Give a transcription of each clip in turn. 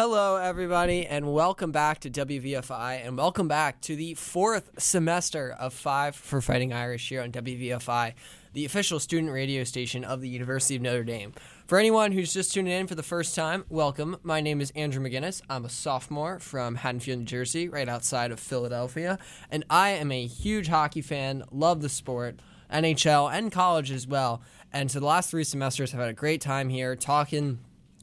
Hello, everybody, and welcome back to WVFI, and welcome back to the fourth semester of Five for Fighting Irish here on WVFI, the official student radio station of the University of Notre Dame. For anyone who's just tuning in for the first time, welcome. My name is Andrew McGinnis. I'm a sophomore from Haddonfield, New Jersey, right outside of Philadelphia, and I am a huge hockey fan, love the sport, NHL, and college as well. And so the last three semesters, I've had a great time here talking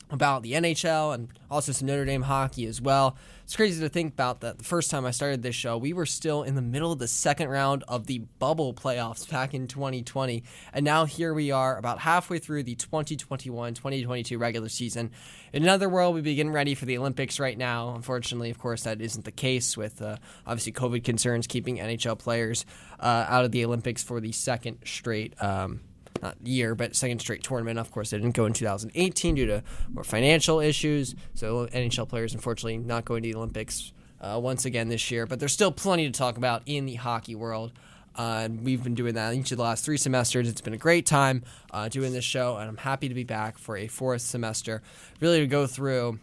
about the NHL and also some Notre Dame hockey as well. It's crazy to think about that the first time I started this show, we were still in the middle of the second round of the bubble playoffs back in 2020. And now here we are about halfway through the 2021 2022 regular season. In another world, we'd be getting ready for the Olympics right now. Unfortunately, of course, that isn't the case with uh, obviously COVID concerns keeping NHL players uh, out of the Olympics for the second straight. Um, not year, but second straight tournament. Of course, they didn't go in 2018 due to more financial issues. So NHL players, unfortunately, not going to the Olympics uh, once again this year. But there's still plenty to talk about in the hockey world. Uh, and we've been doing that each of the last three semesters. It's been a great time uh, doing this show, and I'm happy to be back for a fourth semester, really to go through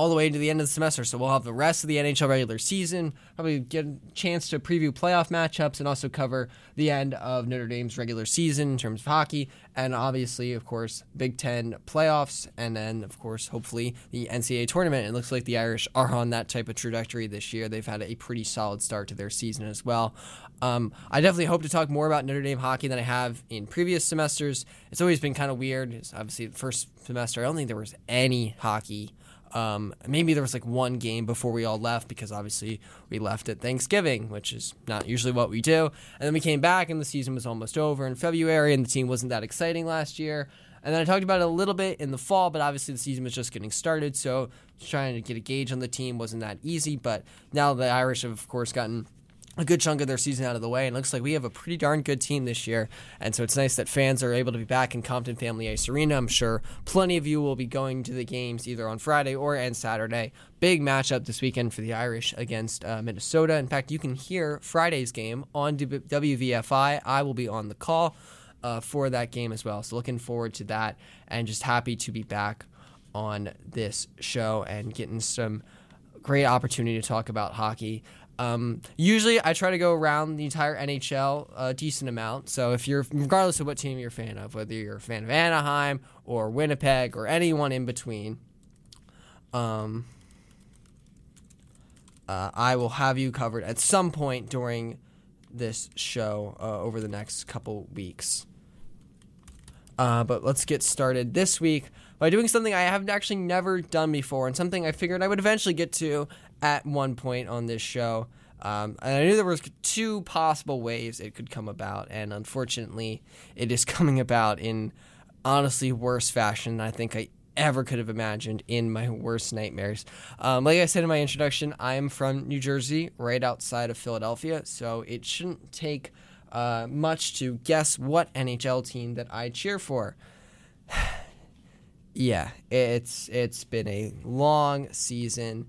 all the way to the end of the semester. So we'll have the rest of the NHL regular season, probably get a chance to preview playoff matchups and also cover the end of Notre Dame's regular season in terms of hockey. And obviously, of course, Big Ten playoffs. And then, of course, hopefully the NCAA tournament. It looks like the Irish are on that type of trajectory this year. They've had a pretty solid start to their season as well. Um, I definitely hope to talk more about Notre Dame hockey than I have in previous semesters. It's always been kind of weird. It's obviously, the first semester, I don't think there was any hockey um, maybe there was like one game before we all left because obviously we left at Thanksgiving, which is not usually what we do. And then we came back and the season was almost over in February and the team wasn't that exciting last year. And then I talked about it a little bit in the fall, but obviously the season was just getting started. So trying to get a gauge on the team wasn't that easy. But now the Irish have, of course, gotten a good chunk of their season out of the way. And it looks like we have a pretty darn good team this year. And so it's nice that fans are able to be back in Compton Family Ice Arena. I'm sure plenty of you will be going to the games either on Friday or and Saturday. Big matchup this weekend for the Irish against uh, Minnesota. In fact, you can hear Friday's game on WVFI. I will be on the call uh, for that game as well. So looking forward to that and just happy to be back on this show and getting some great opportunity to talk about hockey. Um, usually, I try to go around the entire NHL a decent amount. So, if you're, regardless of what team you're a fan of, whether you're a fan of Anaheim or Winnipeg or anyone in between, um, uh, I will have you covered at some point during this show uh, over the next couple weeks. Uh, but let's get started this week by doing something I have actually never done before and something I figured I would eventually get to at one point on this show. Um, and I knew there was two possible ways it could come about, and unfortunately, it is coming about in honestly worse fashion than I think I ever could have imagined in my worst nightmares. Um, like I said in my introduction, I am from New Jersey, right outside of Philadelphia, so it shouldn't take uh, much to guess what NHL team that I cheer for. yeah, it's it's been a long season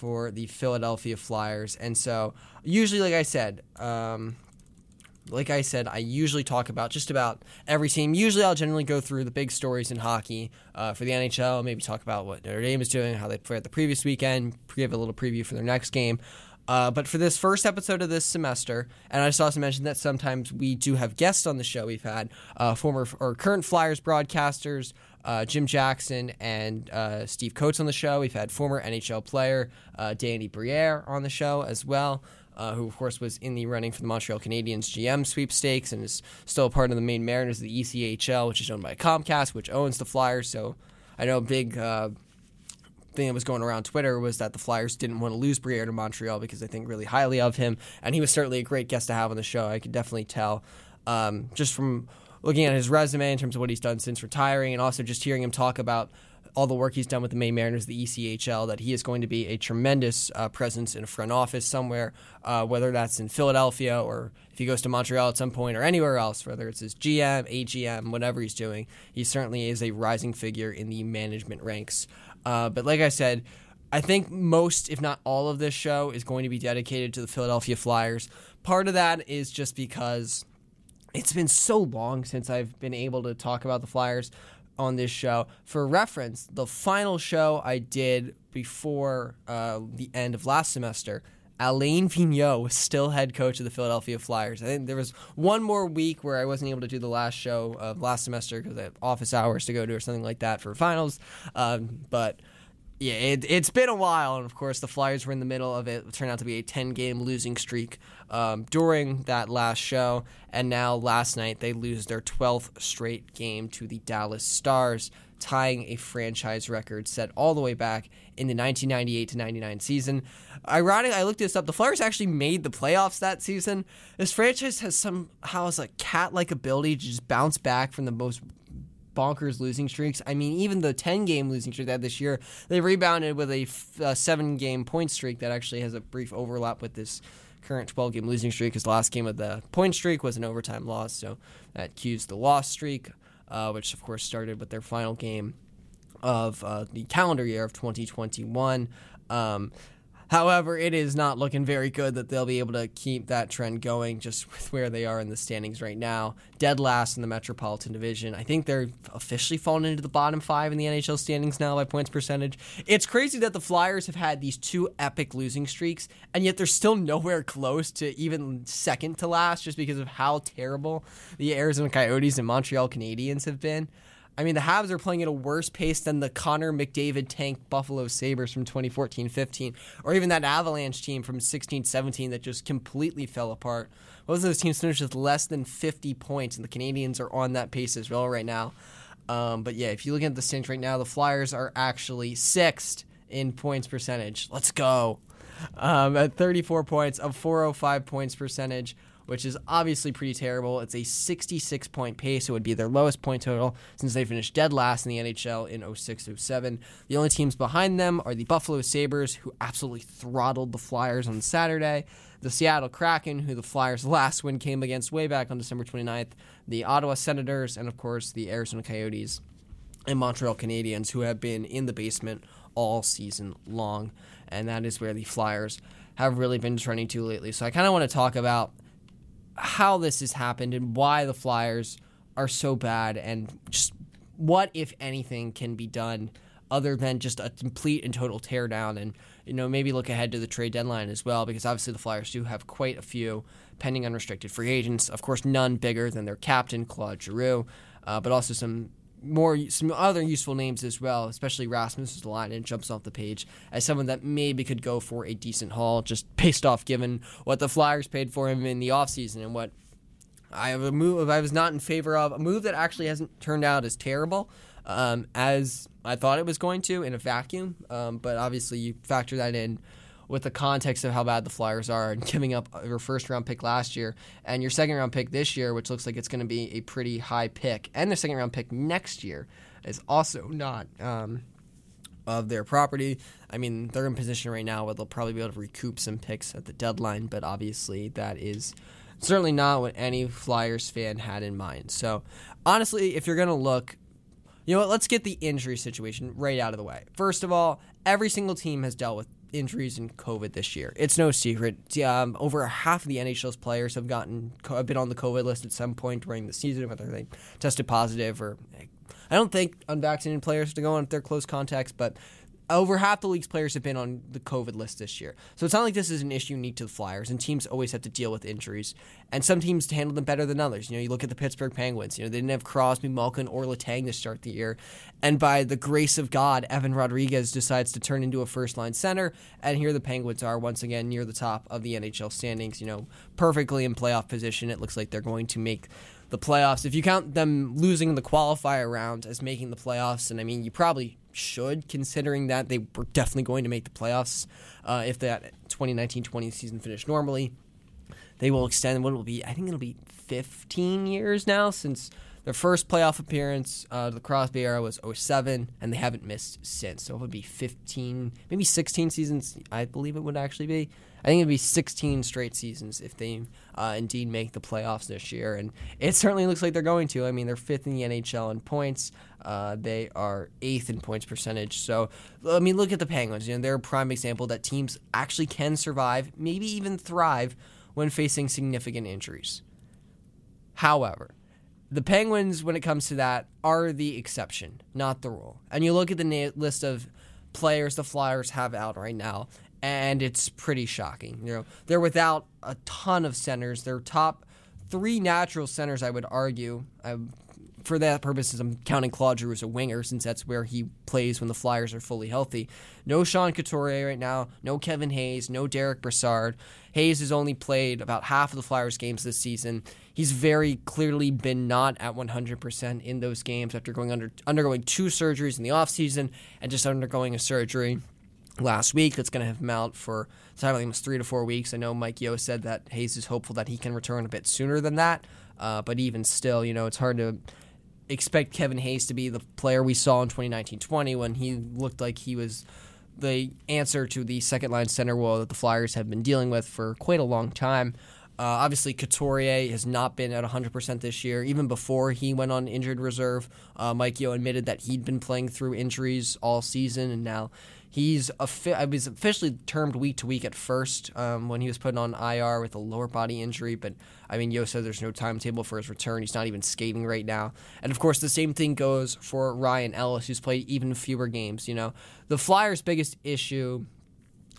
for the Philadelphia Flyers. And so, usually, like I said, um, like I said, I usually talk about just about every team. Usually, I'll generally go through the big stories in hockey uh, for the NHL, maybe talk about what Notre Dame is doing, how they played the previous weekend, give a little preview for their next game. Uh, but for this first episode of this semester, and I just also mentioned that sometimes we do have guests on the show. We've had uh, former or current Flyers broadcasters, uh, Jim Jackson and uh, Steve Coates on the show. We've had former NHL player uh, Danny Briere on the show as well, uh, who of course was in the running for the Montreal Canadiens GM sweepstakes and is still a part of the Maine Mariners of the ECHL, which is owned by Comcast, which owns the Flyers. So I know a big uh, thing that was going around Twitter was that the Flyers didn't want to lose Briere to Montreal because they think really highly of him, and he was certainly a great guest to have on the show. I could definitely tell um, just from looking at his resume in terms of what he's done since retiring, and also just hearing him talk about all the work he's done with the Maine Mariners, the ECHL, that he is going to be a tremendous uh, presence in a front office somewhere, uh, whether that's in Philadelphia or if he goes to Montreal at some point or anywhere else, whether it's his GM, AGM, whatever he's doing. He certainly is a rising figure in the management ranks. Uh, but like I said, I think most, if not all of this show is going to be dedicated to the Philadelphia Flyers. Part of that is just because it's been so long since I've been able to talk about the Flyers. on this show. For reference, the final show I did before uh, the end of last semester, Alain Vigneault was still head coach of the Philadelphia Flyers. I think there was one more week where I wasn't able to do the last show of last semester because I have office hours to go to or something like that for finals. Um, but yeah, it, has been a while, and of course the Flyers were in the middle of it. It turned out to be a 10-game losing streak um, during that last show, and now last night they lose their 12th straight game to the Dallas Stars, tying a franchise record set all the way back in the 1998 to 99 season. Ironic, I looked this up. The Flyers actually made the playoffs that season. This franchise has somehow has a cat-like ability to just bounce back from the most bonkers losing streaks. I mean, even the 10 game losing streak they had this year, they rebounded with a uh, seven game point streak that actually has a brief overlap with this current 12 game losing streak because the last game of the point streak was an overtime loss. So that cues the loss streak, uh, which of course started with their final game of uh, the calendar year of 2021. Um, However, it is not looking very good that they'll be able to keep that trend going just with where they are in the standings right now. Dead last in the Metropolitan Division. I think they're officially fallen into the bottom five in the NHL standings now by points percentage. It's crazy that the Flyers have had these two epic losing streaks, and yet they're still nowhere close to even second to last just because of how terrible the Arizona Coyotes and Montreal Canadiens have been. I mean, the Habs are playing at a worse pace than the Connor McDavid tank Buffalo Sabres from 2014 15, or even that Avalanche team from 16 17 that just completely fell apart. Both of those teams finished with less than 50 points, and the Canadiens are on that pace as well right now. Um, but yeah, if you look at the standings right now, the Flyers are actually sixth in points percentage. Let's go. Um, at 34 points of 405 points percentage which is obviously pretty terrible. It's a 66 point pace. It would be their lowest point total since they finished dead last in the NHL in 06 07. The only teams behind them are the Buffalo Sabres, who absolutely throttled the Flyers on Saturday, the Seattle Kraken, who the Flyers' last win came against way back on December 29th, the Ottawa Senators, and of course the Arizona Coyotes and Montreal Canadiens, who have been in the basement all season long. And that is where the Flyers have really been trending to lately. So I kind of want to talk about how this has happened and why the Flyers are so bad and just what, if anything, can be done other than just a complete and total teardown and you know maybe look ahead to the trade deadline as well because obviously the Flyers do have quite a few pending unrestricted free agents. Of course none bigger than their captain Claude Giroux uh, but also some more some other useful names as well, especially Rasmus and jumps off the page as someone that maybe could go for a decent haul, just based off given what the Flyers paid for him in the offseason and what I have a move I was not in favor of a move that actually hasn't turned out as terrible um, as I thought it was going to in a vacuum. Um, but obviously, you factor that in with the context of how bad the Flyers are and giving up your first round pick last year and your second round pick this year, which looks like it's going to be a pretty high pick, and the second round pick next year is also not um, of their property. I mean, they're in position right now where they'll probably be able to recoup some picks at the deadline, but obviously that is certainly not what any Flyers fan had in mind. So, honestly, if you're going to look, you know what, let's get the injury situation right out of the way. First of all, every single team has dealt with injuries and COVID this year. It's no secret. Um, over half of the NHL's players have gotten have been on the COVID list at some point during the season, whether they tested positive or. I don't think unvaccinated players to go on if they're close contacts, but over half the league's players have been on the COVID list this year. So it's not like this is an issue unique to the Flyers, and teams always have to deal with injuries. And some teams handle them better than others. You know, you look at the Pittsburgh Penguins. You know, they didn't have Crosby, Malkin, or Letang to start the year. And by the grace of God, Evan Rodrigues decides to turn into a first line center. And here the Penguins are once again near the top of the NHL standings, you know, perfectly in playoff position. It looks like they're going to make the playoffs. If you count them losing the qualifier round as making the playoffs, and I mean, you probably should, considering that they were definitely going to make the playoffs uh, if that 2019-20 season finished normally. They will extend what will be, I think it'll be 15 years now since their first playoff appearance, uh, the Crosby era was 07, and they haven't missed since. So it would be 15, maybe 16 seasons, I believe it would actually be. I think it'd be 16 straight seasons if they uh, indeed make the playoffs this year, and it certainly looks like they're going to. I mean, they're fifth in the NHL in points. Uh, they are eighth in points percentage. So, I mean, look at the Penguins. You know, they're a prime example that teams actually can survive, maybe even thrive, when facing significant injuries. However, The Penguins, when it comes to that, are the exception, not the rule. And you look at the na- list of players the Flyers have out right now, and it's pretty shocking. You know, they're without a ton of centers. Their top three natural centers, I would argue. I, for that purposes, I'm counting Claude Giroux as a winger since that's where he plays when the Flyers are fully healthy. No Sean Couturier right now. No Kevin Hayes. No Derek Brassard. Hayes has only played about half of the Flyers games this season. He's very clearly been not at 100% in those games after going under undergoing two surgeries in the offseason and just undergoing a surgery last week that's going to have him out for time it was three to four weeks. I know Mike Yeo said that Hayes is hopeful that he can return a bit sooner than that, uh, but even still, you know, it's hard to expect Kevin Hayes to be the player we saw in 2019-20 when he looked like he was the answer to the second line center role that the Flyers have been dealing with for quite a long time. Uh, obviously, Couturier has not been at 100% this year. Even before he went on injured reserve, uh, Mike Yeo admitted that he'd been playing through injuries all season, and now He's I was officially termed week to week at first um, when he was put on IR with a lower body injury, but I mean, Yeo said there's no timetable for his return. He's not even skating right now. And of course, the same thing goes for Ryan Ellis, who's played even fewer games. You know, the Flyers' biggest issue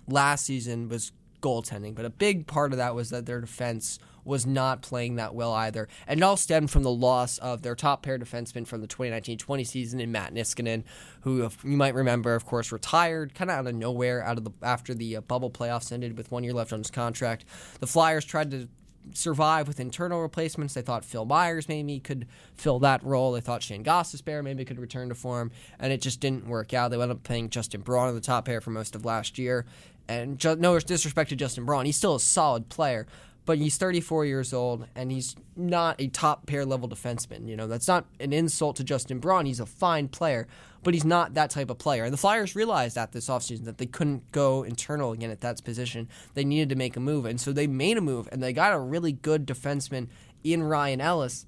last season was goaltending, but a big part of that was that their defense was not playing that well either. And it all stemmed from the loss of their top pair defenseman from the 2019-20 season in Matt Niskanen, who you might remember, of course, retired kind of out of nowhere out of the after the uh, bubble playoffs ended with one year left on his contract. The Flyers tried to survive with internal replacements. They thought Phil Myers maybe could fill that role. They thought Shane Gostisbehere maybe could return to form, and it just didn't work out. They wound up playing Justin Braun on the top pair for most of last year. And no disrespect to Justin Braun, he's still a solid player, but he's 34 years old and he's not a top pair level defenseman. You know, that's not an insult to Justin Braun. He's a fine player, but he's not that type of player. And the Flyers realized that this offseason that they couldn't go internal again at that position. They needed to make a move. And so they made a move and they got a really good defenseman in Ryan Ellis,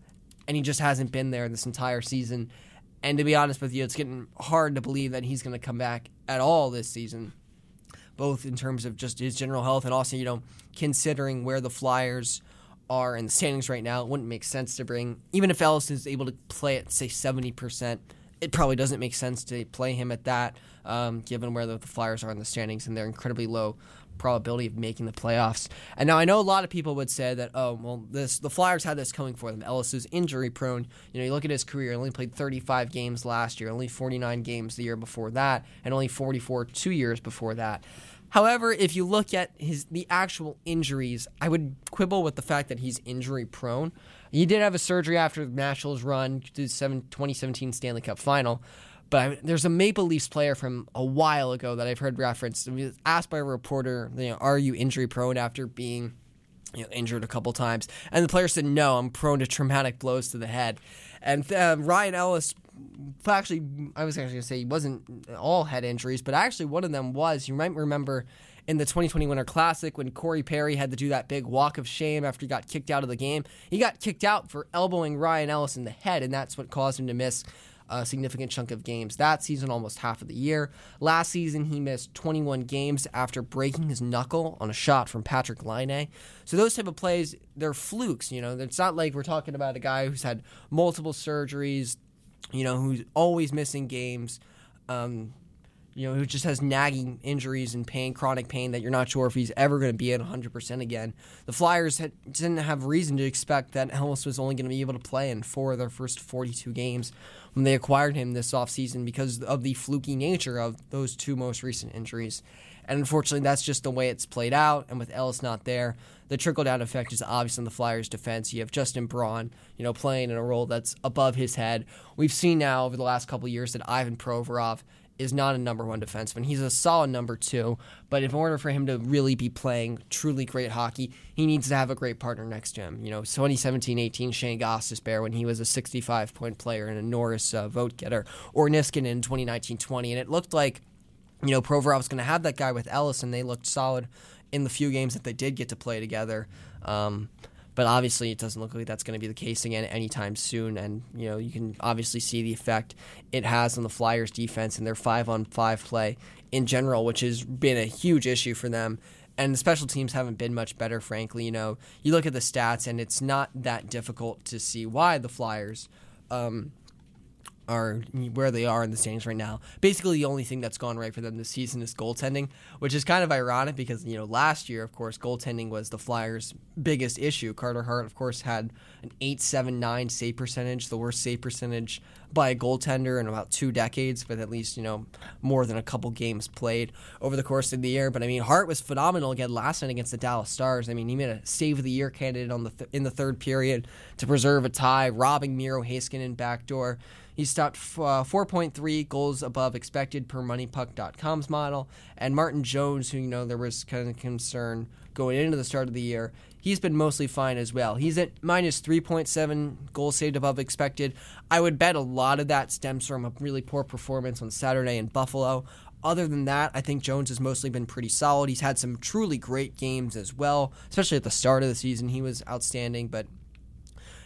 and he just hasn't been there this entire season. And to be honest with you, it's getting hard to believe that he's going to come back at all this season both in terms of just his general health and also, you know, considering where the Flyers are in the standings right now, it wouldn't make sense to bring, even if Ellis is able to play at, say, 70%, it probably doesn't make sense to play him at that, um, given where the, the Flyers are in the standings and their incredibly low probability of making the playoffs. And now I know a lot of people would say that, oh, well, this the Flyers had this coming for them. Ellis is injury prone. You know, you look at his career; he only played 35 games last year, only 49 games the year before that, and only 44 two years before that. However, if you look at his the actual injuries, I would quibble with the fact that he's injury prone. He did have a surgery after the Nationals run to the 2017 Stanley Cup Final. But there's a Maple Leafs player from a while ago that I've heard referenced. I mean, asked by a reporter, you know, "Are you injury prone after being you know, injured a couple times?" And the player said, "No, I'm prone to traumatic blows to the head." And uh, Ryan Ellis actually, I was actually going to say he wasn't all head injuries, but actually one of them was. You might remember in the 2020 Winter Classic when Corey Perry had to do that big walk of shame after he got kicked out of the game. He got kicked out for elbowing Ryan Ellis in the head, and that's what caused him to miss a significant chunk of games that season, almost half of the year. Last season, he missed 21 games after breaking his knuckle on a shot from Patrik Laine. So those type of plays, they're flukes. You know, it's not like we're talking about a guy who's had multiple surgeries, you know, who's always missing games, um, you know, who just has nagging injuries and pain, chronic pain that you're not sure if he's ever going to be at 100% again. The Flyers had, didn't have reason to expect that Ellis was only going to be able to play in four of their first 42 games when they acquired him this offseason because of the fluky nature of those two most recent injuries. And unfortunately, that's just the way it's played out. And with Ellis not there, the trickle down effect is obvious in the Flyers' defense. You have Justin Braun, you know, playing in a role that's above his head. We've seen now over the last couple years that Ivan Provorov is not a number one defenseman. He's a solid number two, but in order for him to really be playing truly great hockey, he needs to have a great partner next to him. You know, 2017-18 Shane Gostisbehere when he was a 65 point player and a Norris uh, vote getter, or Niskanen in 2019-20, and it looked like you know, Provorov was going to have that guy with Ellis, and they looked solid in the few games that they did get to play together. Um, but obviously, it doesn't look like that's going to be the case again anytime soon. And you know, you can obviously see the effect it has on the Flyers' defense and their five-on-five play in general, which has been a huge issue for them. and the special teams haven't been much better, frankly. You know, you look at the stats, and it's not that difficult to see why the Flyers. Um, are where they are in the standings right now. Basically, the only thing that's gone right for them this season is goaltending, which is kind of ironic because you know last year, of course, goaltending was the Flyers' biggest issue. Carter Hart, of course, had an eight seven nine save percentage, the worst save percentage by a goaltender in about two decades, with at least you know more than a couple games played over the course of the year. But I mean, Hart was phenomenal again last night against the Dallas Stars. I mean, he made a save of the year candidate on the th- in the third period to preserve a tie, robbing Miro Heiskanen backdoor. He stopped uh, 4.3 goals above expected per MoneyPuck.com's model. And Martin Jones, who, you know, there was kind of concern going into the start of the year, he's been mostly fine as well. He's at minus 3.7 goals saved above expected. I would bet a lot of that stems from a really poor performance on Saturday in Buffalo. Other than that, I think Jones has mostly been pretty solid. He's had some truly great games as well, especially at the start of the season. He was outstanding, but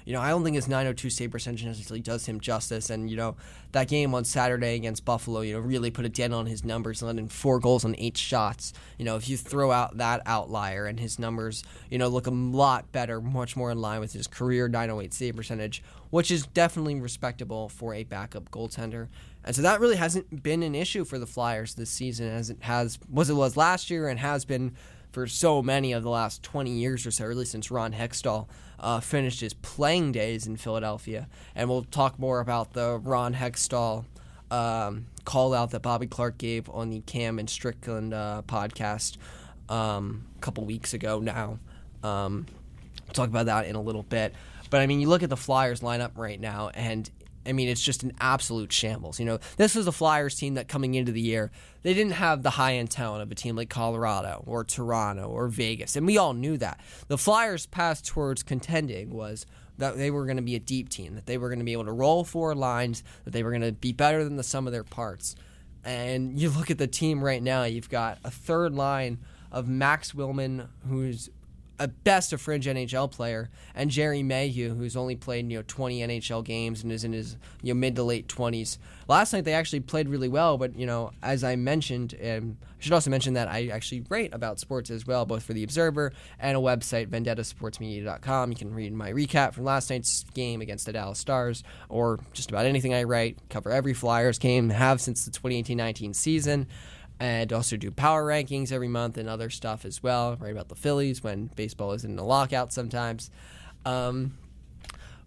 you know, I don't think his 902 save percentage necessarily does him justice. And, you know, that game on Saturday against Buffalo, you know, really put a dent on his numbers, letting four goals on eight shots. You know, if you throw out that outlier and his numbers, you know, look a lot better, much more in line with his career 908 save percentage, which is definitely respectable for a backup goaltender. And so that really hasn't been an issue for the Flyers this season as it has was it was last year and has been for so many of the last 20 years or so, really since Ron Hextall uh, finished his playing days in Philadelphia. And we'll talk more about the Ron Hextall um, call out that Bobby Clarke gave on the Cam and Strickland uh, podcast um, a couple weeks ago now. Um, we'll talk about that in a little bit. But I mean, you look at the Flyers lineup right now, and I mean, it's just an absolute shambles. You know, this was a Flyers team that coming into the year, they didn't have the high end talent of a team like Colorado or Toronto or Vegas. And we all knew that. The Flyers' path towards contending was that they were going to be a deep team, that they were going to be able to roll four lines, that they were going to be better than the sum of their parts. And you look at the team right now, you've got a third line of Max Willman, who's a best of fringe NHL player, and Gerry Mayhew, who's only played you know 20 NHL games and is in his you know mid to late 20s. Last night they actually played really well, but you know as I mentioned, um, I should also mention that I actually write about sports as well, both for the Observer and a website VendettaSportsMedia.com. You can read my recap from last night's game against the Dallas Stars, or just about anything I write. Cover every Flyers game, have since the 2018-19 season and also do power rankings every month and other stuff as well. Write about the Phillies when baseball is in a lockout sometimes. Um,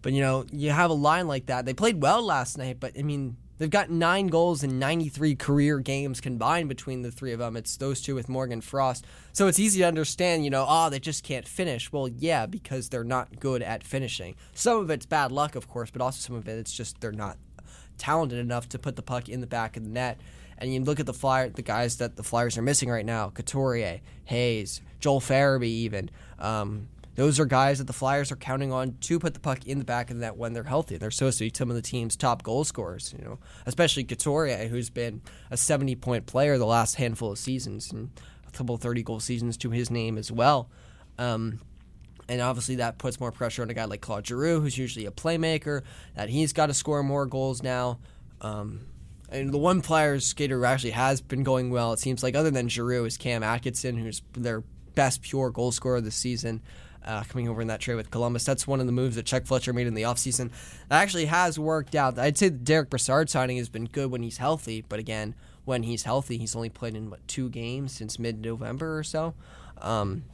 but you know, you have a line like that. They played well last night, but I mean, they've got nine goals in 93 career games combined between the three of them. It's those two with Morgan Frost. So it's easy to understand, you know, oh, they just can't finish. Well, yeah, because they're not good at finishing. Some of it's bad luck, of course, but also some of it, it's just they're not talented enough to put the puck in the back of the net. And you look at the flyer, the guys that the Flyers are missing right now: Couturier, Hayes, Joel Farabee, even. Um, those are guys that the Flyers are counting on to put the puck in the back of the net when they're healthy. They're supposed to be some of the team's top goal scorers, you know, especially Couturier, who's been a 70 point player the last handful of seasons and a couple 30 goal seasons to his name as well. Um, and obviously that puts more pressure on a guy like Claude Giroux, who's usually a playmaker, that he's got to score more goals now. Um, and the one player skater who actually has been going well, it seems like, other than Giroux, is Cam Atkinson, who's their best pure goal scorer this season. Uh, coming over in that trade with Columbus. That's one of the moves that Chuck Fletcher made in the offseason. That actually has worked out. I'd say the Derek Brassard signing has been good when he's healthy, but again, when he's healthy, he's only played in what two games since mid-November or so. Um,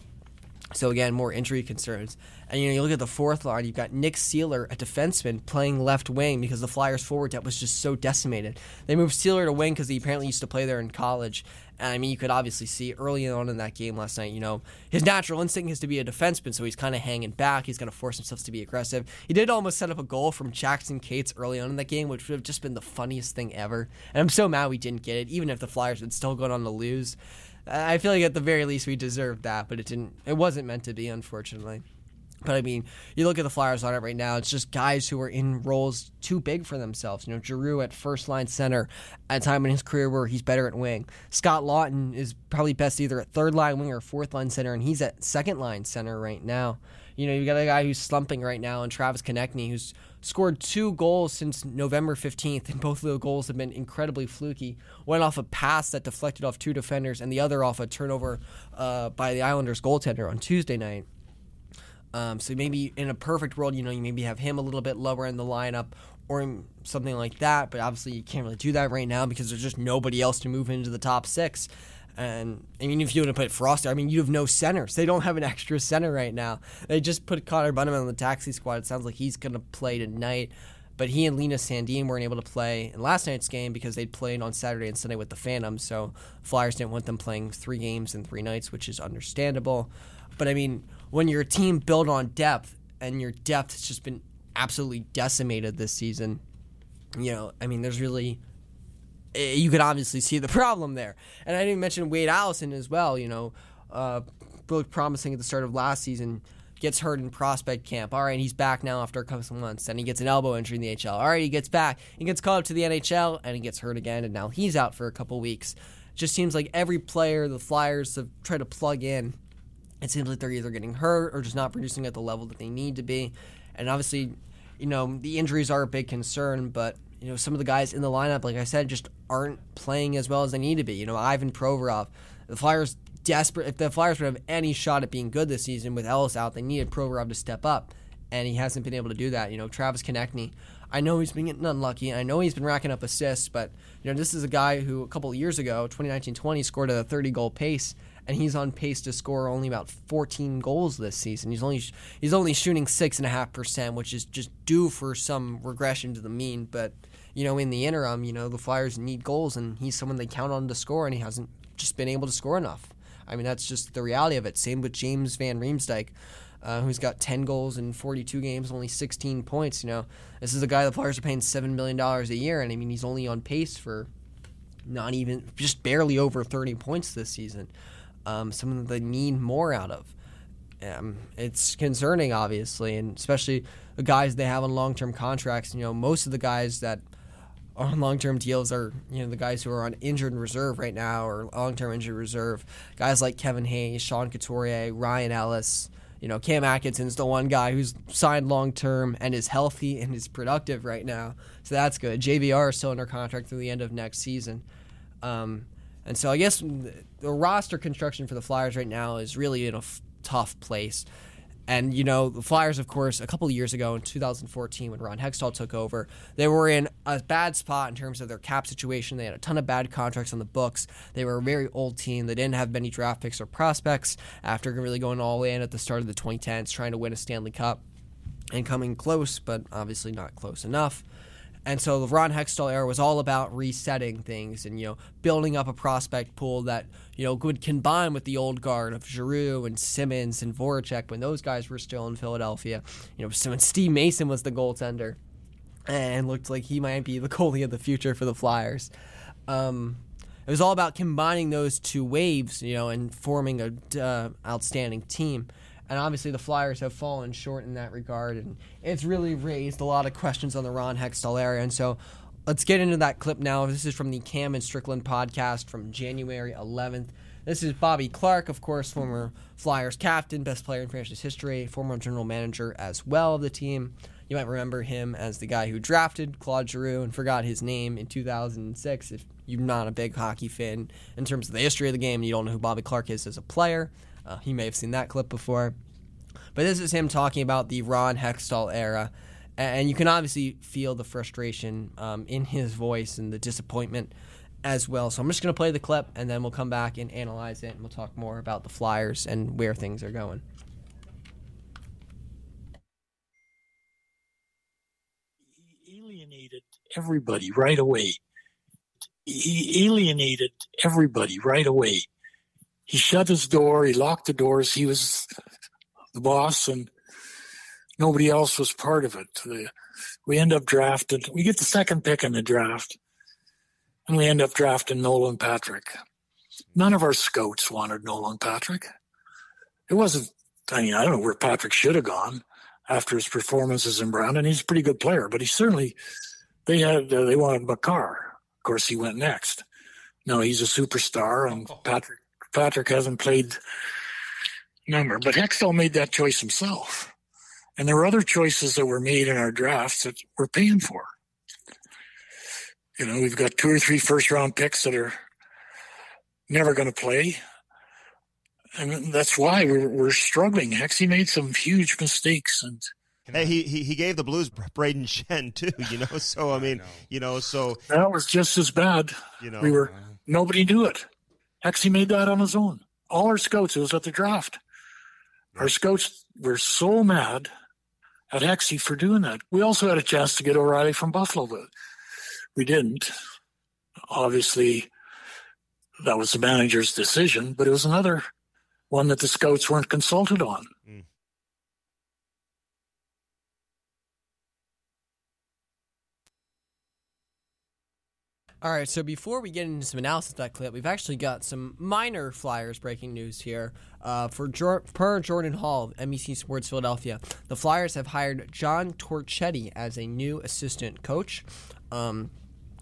so again, more injury concerns. And you know, you look at the fourth line, you've got Nick Seeler, a defenseman, playing left wing because the Flyers forward depth was just so decimated. They moved Seeler to wing because he apparently used to play there in college. And I mean, you could obviously see early on in that game last night, you know, his natural instinct is to be a defenseman, so he's kind of hanging back. He's going to force himself to be aggressive. He did almost set up a goal from Jackson Cates early on in that game, which would have just been the funniest thing ever. And I'm so mad we didn't get it, even if the Flyers had still gone on to lose. I feel like at the very least we deserved that, but it didn't. It wasn't meant to be, unfortunately. But I mean, you look at the Flyers on it right now. It's just guys who are in roles too big for themselves. You know, Giroux at first line center at a time in his career where he's better at wing. Scott Laughton is probably best either at third line wing or fourth line center, and he's at second line center right now. You know, you got a guy who's slumping right now, and Travis Konecny, who's scored two goals since November 15th, and both of the goals have been incredibly fluky. One off a pass that deflected off two defenders, and the other off a turnover uh, by the Islanders goaltender on Tuesday night. Um, so maybe in a perfect world, you know, you maybe have him a little bit lower in the lineup or something like that. But obviously, you can't really do that right now because there's just nobody else to move into the top six. And I mean, if you want to put Frost there, I mean, you have no centers. They don't have an extra center right now. They just put Connor Bunnaman on the taxi squad. It sounds like he's going to play tonight. But he and Lena Sandin weren't able to play in last night's game because they'd played on Saturday and Sunday with the Phantoms. So Flyers didn't want them playing three games in three nights, which is understandable. But I mean, when you're a team built on depth and your depth has just been absolutely decimated this season, you know, I mean, there's really you could obviously see the problem there. And I didn't mention Wade Allison as well. You know, uh, looked promising at the start of last season. Gets hurt in prospect camp. All right, he's back now after a couple of months. Then he gets an elbow injury in the HL. All right, he gets back. He gets called up to the NHL and he gets hurt again. And now he's out for a couple weeks. just seems like every player the Flyers have tried to plug in, it seems like they're either getting hurt or just not producing at the level that they need to be. And obviously, you know, the injuries are a big concern, but you know, some of the guys in the lineup, like I said, just aren't playing as well as they need to be. You know, Ivan Provorov, the Flyers desperate. If the Flyers would have any shot at being good this season with Ellis out, they needed Provorov to step up, and he hasn't been able to do that. You know, Travis Konecny, I know he's been getting unlucky. I know he's been racking up assists, but you know, this is a guy who a couple years ago, 2019-20, scored at a 30 goal pace and he's on pace to score only about 14 goals this season. He's only he's only shooting six and a half percent, which is just due for some regression to the mean. But you know, in the interim, you know, the Flyers need goals, and he's someone they count on to score, and he hasn't just been able to score enough. I mean, that's just the reality of it. Same with James Van Riemsdyk. Uh, who's got 10 goals in 42 games, only 16 points. You know, this is a guy the Flyers are paying $7 million a year, and I mean, he's only on pace for not even, just barely over 30 points this season um, someone that they need more out of. Um, it's concerning, obviously, and especially the guys they have on long-term contracts. You know, most of the guys that are on long-term deals are you know the guys who are on injured reserve right now or long-term injured reserve. Guys like Kevin Hayes, Sean Couturier, Ryan Ellis. You know, Cam Atkinson's the one guy who's signed long-term and is healthy and is productive right now, so that's good. JVR is still under contract through the end of next season. Um, and so I guess the roster construction for the Flyers right now is really in a f- tough place. And, you know, the Flyers, of course, a couple years ago in 2014 when Ron Hextall took over, they were in a bad spot in terms of their cap situation. They had a ton of bad contracts on the books. They were a very old team. They didn't have many draft picks or prospects after really going all in at the start of the 2010s, trying to win a Stanley Cup and coming close, but obviously not close enough. And so the Ron Hextall era was all about resetting things and you know building up a prospect pool that you know would combine with the old guard of Giroux and Simmonds and Voracek when those guys were still in Philadelphia. You know, so when Steve Mason was the goaltender and looked like he might be the goalie of the future for the Flyers. Um, it was all about combining those two waves, you know, and forming a uh, outstanding team and obviously the Flyers have fallen short in that regard, and it's really raised a lot of questions on the Ron Hextall area. And so let's get into that clip now. This is from the Cam and Strickland podcast from January 11th. This is Bobby Clarke, of course, former Flyers captain, best player in franchise history, former general manager as well of the team. You might remember him as the guy who drafted Claude Giroux and forgot his name in 2006. If you're not a big hockey fan in terms of the history of the game, and you don't know who Bobby Clarke is as a player. Uh, you may have seen that clip before. But this is him talking about the Ron Hextall era. And you can obviously feel the frustration um, in his voice and the disappointment as well. So I'm just going to play the clip and then we'll come back and analyze it and we'll talk more about the Flyers and where things are going. He alienated everybody right away. He alienated everybody right away he shut his door, he locked the doors, he was the boss, and nobody else was part of it. We end up drafting, we get the second pick in the draft, and we end up drafting Nolan Patrick. None of our scouts wanted Nolan Patrick. It wasn't, I mean, I don't know where Patrick should have gone after his performances in Brown, and he's a pretty good player, but he certainly, they had, uh, they wanted Makar. Of course, he went next. No, he's a superstar, and Patrick Patrick hasn't played number. But Hextall made that choice himself. And there were other choices that were made in our drafts that we're paying for. You know, we've got two or three first round picks that are never going to play. And that's why we're, we're struggling. Hexy made some huge mistakes and Hey, he, he he gave the Blues Brayden Schenn too, you know. So I mean, you know, so that was just as bad. You know, we were nobody knew it. Hexie made that on his own. All our scouts, it was at the draft. Our scouts were so mad at Hexie for doing that. We also had a chance to get O'Reilly from Buffalo, but we didn't. Obviously, that was the manager's decision, but it was another one that the scouts weren't consulted on. Mm. All right, so before we get into some analysis of that clip, we've actually got some minor Flyers breaking news here. Uh, for per Jordan Hall of NBC Sports Philadelphia, the Flyers have hired John Torchetti as a new assistant coach. Um,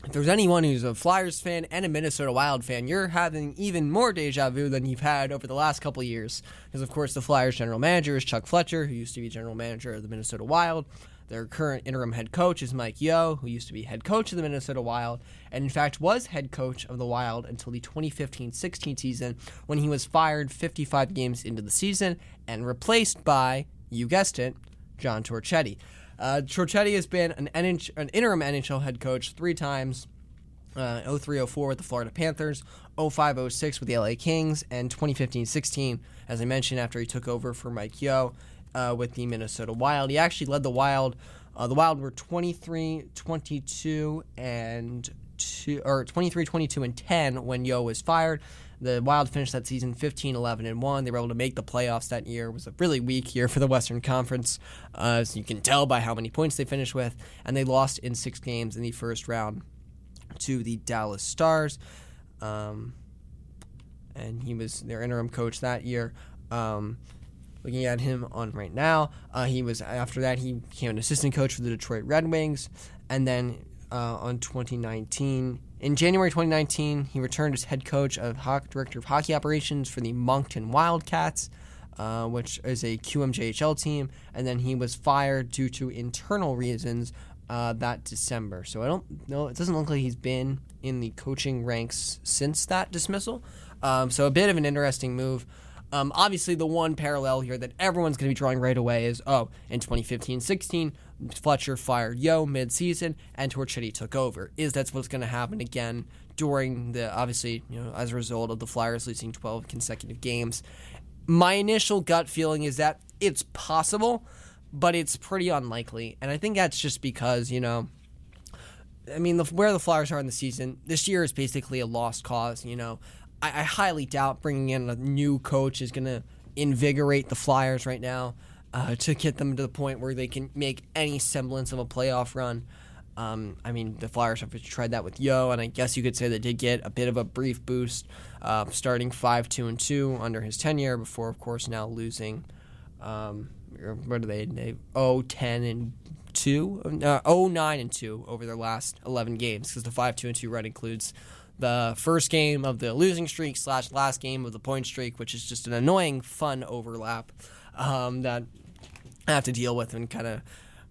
if there's anyone who's a Flyers fan and a Minnesota Wild fan, you're having even more deja vu than you've had over the last couple years. Because, of course, the Flyers general manager is Chuck Fletcher, who used to be general manager of the Minnesota Wild. Their current interim head coach is Mike Yeo, who used to be head coach of the Minnesota Wild, and in fact was head coach of the Wild until the 2015 16 season when he was fired 55 games into the season and replaced by, you guessed it, John Torchetti. Uh, Torchetti has been an, NH- an interim NHL head coach three times. Uh, 0304 with the Florida Panthers, 0506 with the LA Kings, and 2015 16, as I mentioned, after he took over for Mike Yeo uh, with the Minnesota Wild. He actually led the Wild. Uh, the Wild were 23, 22, and two, or 23, 22, and 10 when Yeo was fired. The Wild finished that season 15, 11, and 1. They were able to make the playoffs that year. It was a really weak year for the Western Conference, uh, as you can tell by how many points they finished with. And they lost in six games in the first round to the Dallas Stars. Um, and he was their interim coach that year. Um, looking at him on right now. Uh, he was after that he became an assistant coach for the Detroit Red Wings, and then uh, on 2019. In January 2019, he returned as head coach of hockey, director of hockey operations for the Moncton Wildcats, uh, which is a QMJHL team, and then he was fired due to internal reasons uh, that December. So I don't know. It doesn't look like he's been in the coaching ranks since that dismissal. Um, so a bit of an interesting move. Um, obviously, the one parallel here that everyone's going to be drawing right away is oh, in 2015 16, Fletcher fired Yeo mid-season and Torchetti took over. Is that's what's going to happen again during the obviously you know as a result of the Flyers losing 12 consecutive games? My initial gut feeling is that it's possible, but it's pretty unlikely, and I think that's just because you know. I mean, the, where the Flyers are in the season, this year is basically a lost cause. You know, I, I highly doubt bringing in a new coach is going to invigorate the Flyers right now uh, to get them to the point where they can make any semblance of a playoff run. Um, I mean, the Flyers have tried that with Yeo, and I guess you could say they did get a bit of a brief boost, uh, starting five two and two under his tenure. Before, of course, now losing. Um, what are they? They oh ten and two, uh, oh nine and two over their last eleven games because the five two and two run includes the first game of the losing streak slash last game of the point streak, which is just an annoying, fun overlap um, that I have to deal with and kind of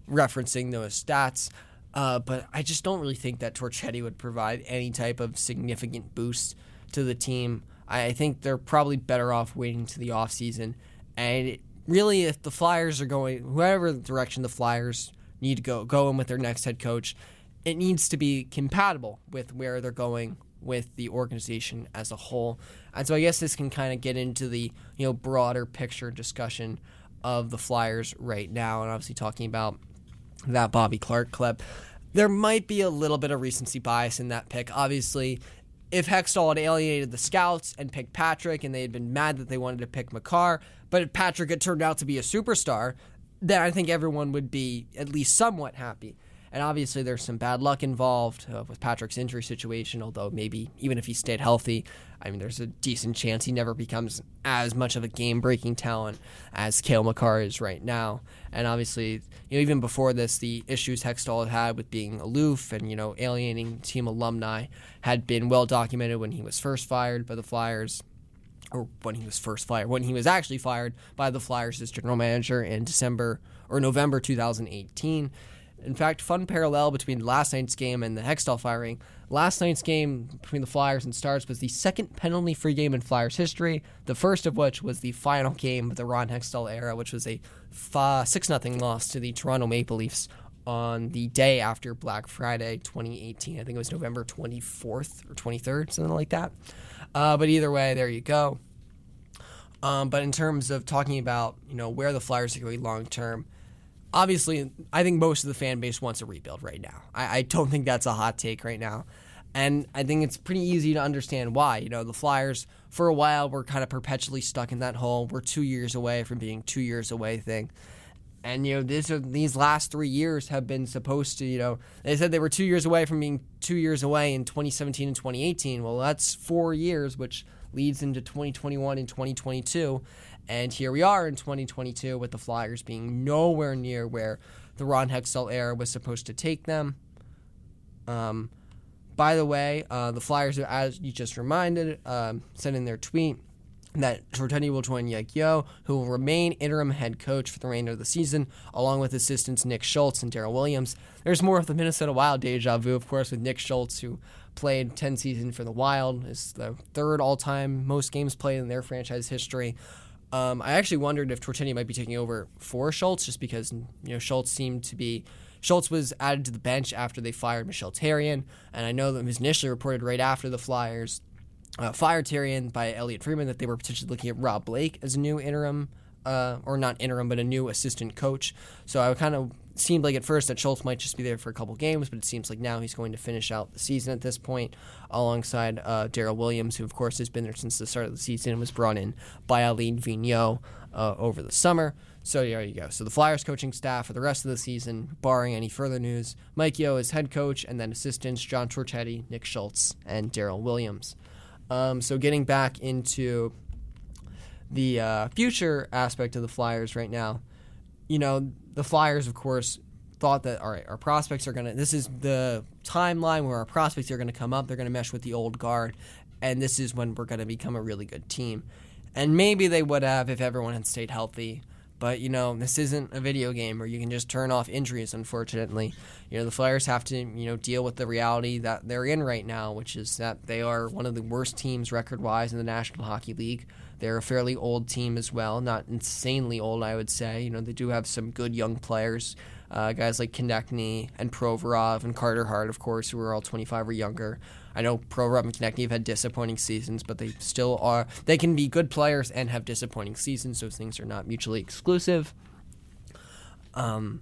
referencing those stats. Uh, but I just don't really think that Torchetti would provide any type of significant boost to the team. I think they're probably better off waiting to the offseason. And it, really, if the Flyers are going, whoever direction the Flyers need to go, go in with their next head coach, it needs to be compatible with where they're going with the organization as a whole. And so I guess this can kind of get into the you know broader picture discussion of the Flyers right now, and obviously talking about that Bobby Clarke clip. There might be a little bit of recency bias in that pick. Obviously, if Hextall had alienated the scouts and picked Patrick, and they had been mad that they wanted to pick Makar, but if Patrick had turned out to be a superstar, then I think everyone would be at least somewhat happy. And obviously, there's some bad luck involved uh, with Patrick's injury situation, although maybe even if he stayed healthy, I mean, there's a decent chance he never becomes as much of a game breaking talent as Cale Makar is right now. And obviously, you know, even before this, the issues Hextall had had with being aloof and, you know, alienating team alumni had been well documented when he was first fired by the Flyers. or when he was first fired, when he was actually fired by the Flyers as general manager in December or November 2018. In fact, fun parallel between last night's game and the Hextall firing. Last night's game between the Flyers and Stars was the second penalty free game in Flyers history, the first of which was the final game of the Ron Hextall era, which was a 6 0 loss to the Toronto Maple Leafs on the day after Black Friday 2018. I think it was November 24th or 23rd, something like that. Uh, but either way, there you go. Um, but in terms of talking about you know where the Flyers are going long term, obviously, I think most of the fan base wants a rebuild right now. I, I don't think that's a hot take right now. And I think it's pretty easy to understand why. You know, the Flyers, for a while, were kind of perpetually stuck in that hole. We're two years away from being two years away thing. And, you know, this, these last three years have been supposed to, you know, they said they were two years away from being two years away in 2017 and 2018. Well, that's four years, which leads into 2021 and 2022. And here we are in 2022 with the Flyers being nowhere near where the Ron Hextall era was supposed to take them. Um, by the way, uh, the Flyers, as you just reminded, um, sent in their tweet that Torchetti will join Mike Yeo, who will remain interim head coach for the remainder of the season, along with assistants Nick Schultz and Daryl Williams. There's more of the Minnesota Wild deja vu, of course, with Nick Schultz, who played 10 seasons for the Wild, is the third all-time most games played in their franchise history. Um, I actually wondered if Torchetti might be taking over for Schultz, just because you know Schultz seemed to be. Schultz was added to the bench after they fired Michel Therrien, and I know that it was initially reported right after the Flyers uh, fired Therrien by Elliotte Friedman that they were potentially looking at Rob Blake as a new interim, uh, or not interim, but a new assistant coach. So I kind of seemed like at first that Schultz might just be there for a couple games, but it seems like now he's going to finish out the season at this point alongside uh, Daryl Williams, who of course has been there since the start of the season and was brought in by Alain Vigneault uh, over the summer. So there you go. So the Flyers coaching staff for the rest of the season, barring any further news, Mike Yeo is head coach, and then assistants John Torchetti, Nick Schultz, and Daryl Williams. Um, so getting back into the uh, future aspect of the Flyers right now, you know, the Flyers, of course, thought that all right, our prospects are gonna. This is the timeline where our prospects are gonna come up. They're gonna mesh with the old guard, and this is when we're gonna become a really good team. And maybe they would have if everyone had stayed healthy. But you know, this isn't a video game where you can just turn off injuries. Unfortunately, you know the Flyers have to you know deal with the reality that they're in right now, which is that they are one of the worst teams record-wise in the National Hockey League. They're a fairly old team as well, not insanely old, I would say. You know, they do have some good young players, uh, guys like Konecny and Provorov and Carter Hart, of course, who are all 25 or younger. I know Provorov and Konecny have had disappointing seasons, but they still are. They can be good players and have disappointing seasons. Those things are not mutually exclusive. Um,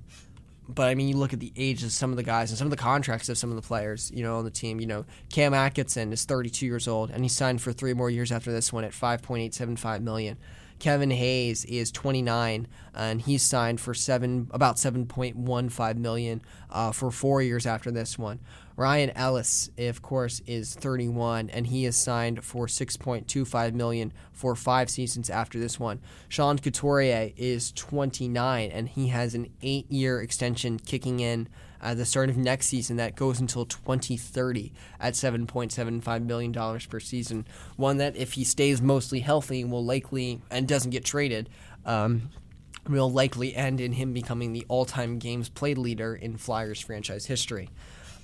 but I mean, you look at the ages of some of the guys and some of the contracts of some of the players, you know, on the team. You know, Cam Atkinson is 32 years old, and he signed for three more years after this one at 5.875 million. Kevin Hayes is 29, and he's signed for seven about 7.15 million uh, for four years after this one. Ryan Ellis, of course, is 31, and he is signed for 6.25 million for five seasons after this one. Sean Couturier is 29, and he has an eight-year extension kicking in at the start of next season that goes until 2030 at 7.75 million dollars per season. One that, if he stays mostly healthy, will likely and doesn't get traded. Um, will likely end in him becoming the all-time games played leader in Flyers franchise history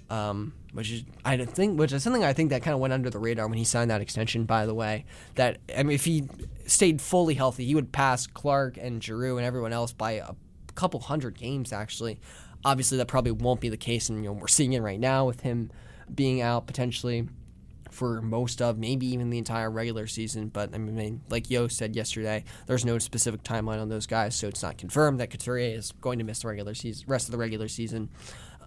um, which is I think which is something I think that kind of went under the radar when he signed that extension. By the way, that I mean, if he stayed fully healthy, he would pass Clarke and Giroux and everyone else by a couple hundred games. Actually, obviously that probably won't be the case, and you know we're seeing it right now with him being out potentially for most of maybe even the entire regular season. But I mean, like Yeo said yesterday, there's no specific timeline on those guys, so it's not confirmed that Couturier is going to miss the regular season, rest of the regular season.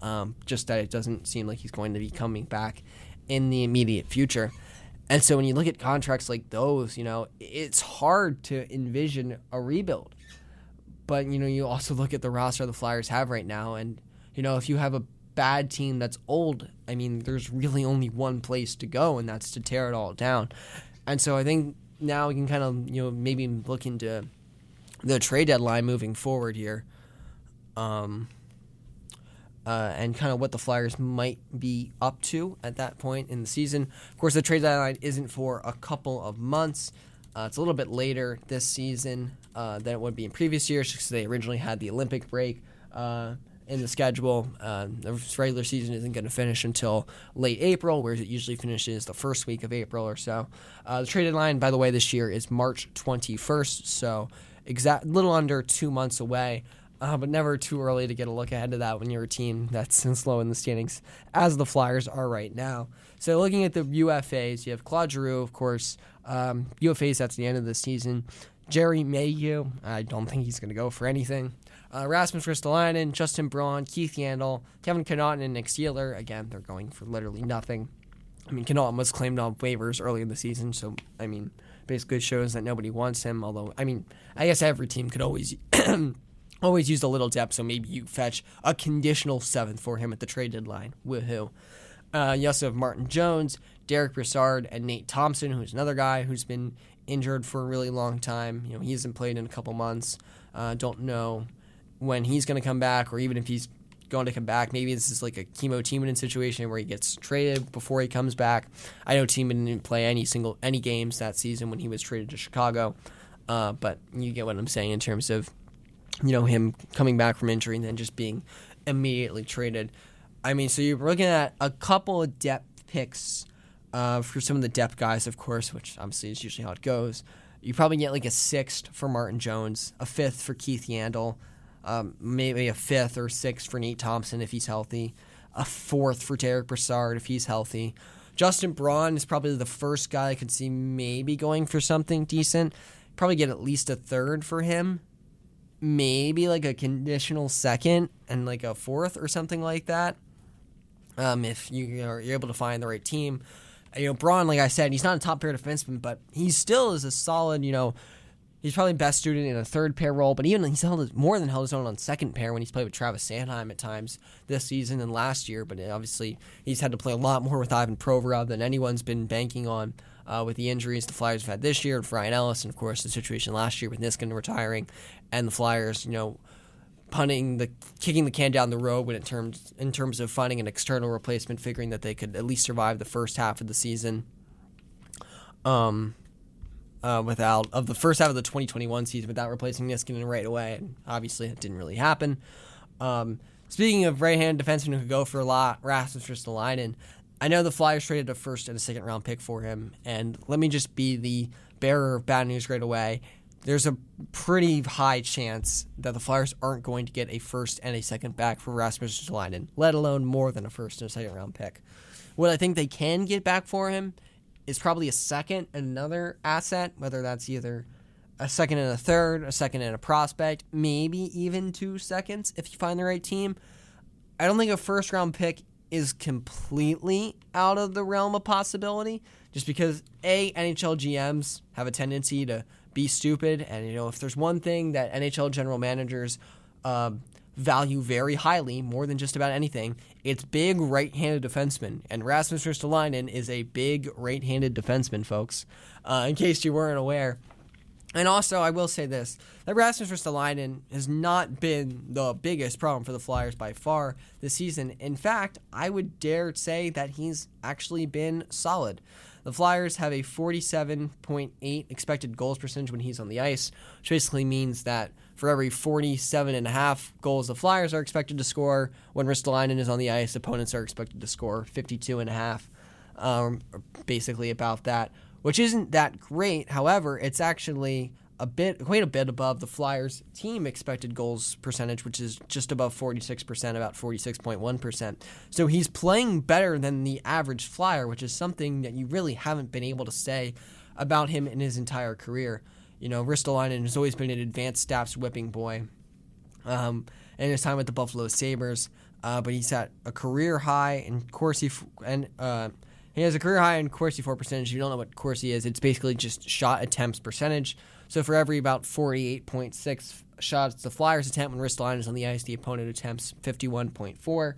Um, just that it doesn't seem like he's going to be coming back in the immediate future. And so when you look at contracts like those, you know, it's hard to envision a rebuild. But, you know, you also look at the roster the Flyers have right now. And, you know, if you have a bad team that's old, I mean, there's really only one place to go, and that's to tear it all down. And so I think now we can kind of, you know, maybe look into the trade deadline moving forward here. Um, uh, and kind of what the Flyers might be up to at that point in the season. Of course, the trade deadline isn't for a couple of months, Uh, it's a little bit later this season uh, than it would be in previous years because they originally had the Olympic break uh, in the schedule. Uh, the regular season isn't going to finish until late April, whereas it usually finishes the first week of April or so. Uh, the traded line, by the way, this year is March 21st, so exact little under two months away. Uh, but never too early to get a look ahead of that when you're a team that's slow in the standings, as the Flyers are right now. So looking at the UFAs, you have Claude Giroux, of course. Um, UFAs that's the end of the season. Gerry Mayhew, I don't think he's going to go for anything. Uh, Rasmus Ristolainen, Justin Braun, Keith Yandle, Kevin Connauton, and Nick Seeler. Again, they're going for literally nothing. I mean, Connauton was claimed on waivers early in the season, so I mean, basically shows that nobody wants him. Although, I mean, I guess every team could always always use a little depth, so maybe you fetch a conditional seventh for him at the trade deadline. Woohoo! Uh, you also have Martin Jones, Derek Brassard, and Nate Thompson, who's another guy who's been injured for a really long time. You know, he hasn't played in a couple months. Uh, don't know when he's going to come back, or even if he's going to come back. Maybe this is like a Kimmo Timonen situation where he gets traded before he comes back. I know Timonen didn't play any single any games that season when he was traded to Chicago, uh, but you get what I'm saying in terms of you know him coming back from injury and then just being immediately traded. I mean, so you're looking at a couple of depth picks uh, for some of the depth guys, of course, which obviously is usually how it goes. You probably get like a sixth for Martin Jones, a fifth for Keith Yandle, um, maybe a fifth or sixth for Nate Thompson if he's healthy, a fourth for Derek Brassard if he's healthy. Justin Braun is probably the first guy I could see maybe going for something decent. Probably get at least a third for him, maybe like a conditional second and like a fourth or something like that. Um, if you are able to find the right team, you know Braun, like I said, he's not a top pair defenseman, but he still is a solid, you know, He's probably best suited in a third pair role, but even he's held his, more than held his own on second pair when he's played with Travis Sanheim at times this season and last year. But obviously, he's had to play a lot more with Ivan Provorov than anyone's been banking on uh, with the injuries the Flyers have had this year, and Ryan Ellis, and of course the situation last year with Niskanen retiring, and the Flyers, you know, punting the kicking the can down the road when it terms in terms of finding an external replacement, figuring that they could at least survive the first half of the season. Um, uh, without of the first half of the 2021 season without replacing Niskanen right away, and obviously it didn't really happen. Um, speaking of right-hand defensemen who could go for a lot, Rasmus Ristolainen. I know the Flyers traded a first and a second round pick for him, and let me just be the bearer of bad news right away. There's a pretty high chance that the Flyers aren't going to get a first and a second back for Rasmus Ristolainen, let alone more than a first and a second round pick. What I think they can get back for him is probably a second and another asset, whether that's either a second and a third, a second and a prospect, maybe even two seconds if you find the right team. I don't think a first round pick is completely out of the realm of possibility just because a NHL GMs have a tendency to be stupid and you know if there's one thing that NHL general managers um, value very highly, more than just about anything. It's big right-handed defensemen, and Rasmus Ristolainen is a big right-handed defenseman, folks. Uh, in case you weren't aware. And also, I will say this: that Rasmus Ristolainen has not been the biggest problem for the Flyers by far this season. In fact, I would dare say that he's actually been solid. The Flyers have a 47.8 expected goals percentage when he's on the ice, which basically means that for every 47 and a half goals the Flyers are expected to score, when Ristolainen is on the ice, opponents are expected to score 52 and a half, um, basically about that, which isn't that great. However, it's actually a bit, quite a bit above the Flyers' team expected goals percentage, which is just above 46%, about 46.1%. So he's playing better than the average Flyer, which is something that you really haven't been able to say about him in his entire career. You know, Ristolainen has always been an advanced stats whipping boy. Um, and his time with the Buffalo Sabres, uh, but he's at a career high in Corsi f- and uh, he has a career high in Corsi for percentage. If you don't know what Corsi is, it's basically just shot attempts percentage. So for every about 48.6 shots the Flyers attempt when Ristolainen is on the ice, the opponent attempts 51.4,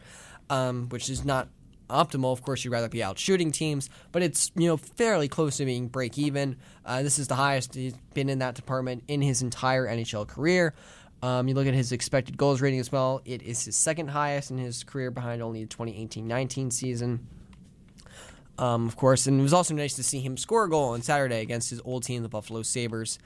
um, which is not optimal. Of course, you'd rather be out shooting teams, but it's you know fairly close to being break even. Uh, this is the highest he's been in that department in his entire NHL career. Um, you look at his expected goals rating as well; it is his second highest in his career, behind only the 2018-19 season. um, of course. And it was also nice to see him score a goal on Saturday against his old team, the Buffalo Sabres.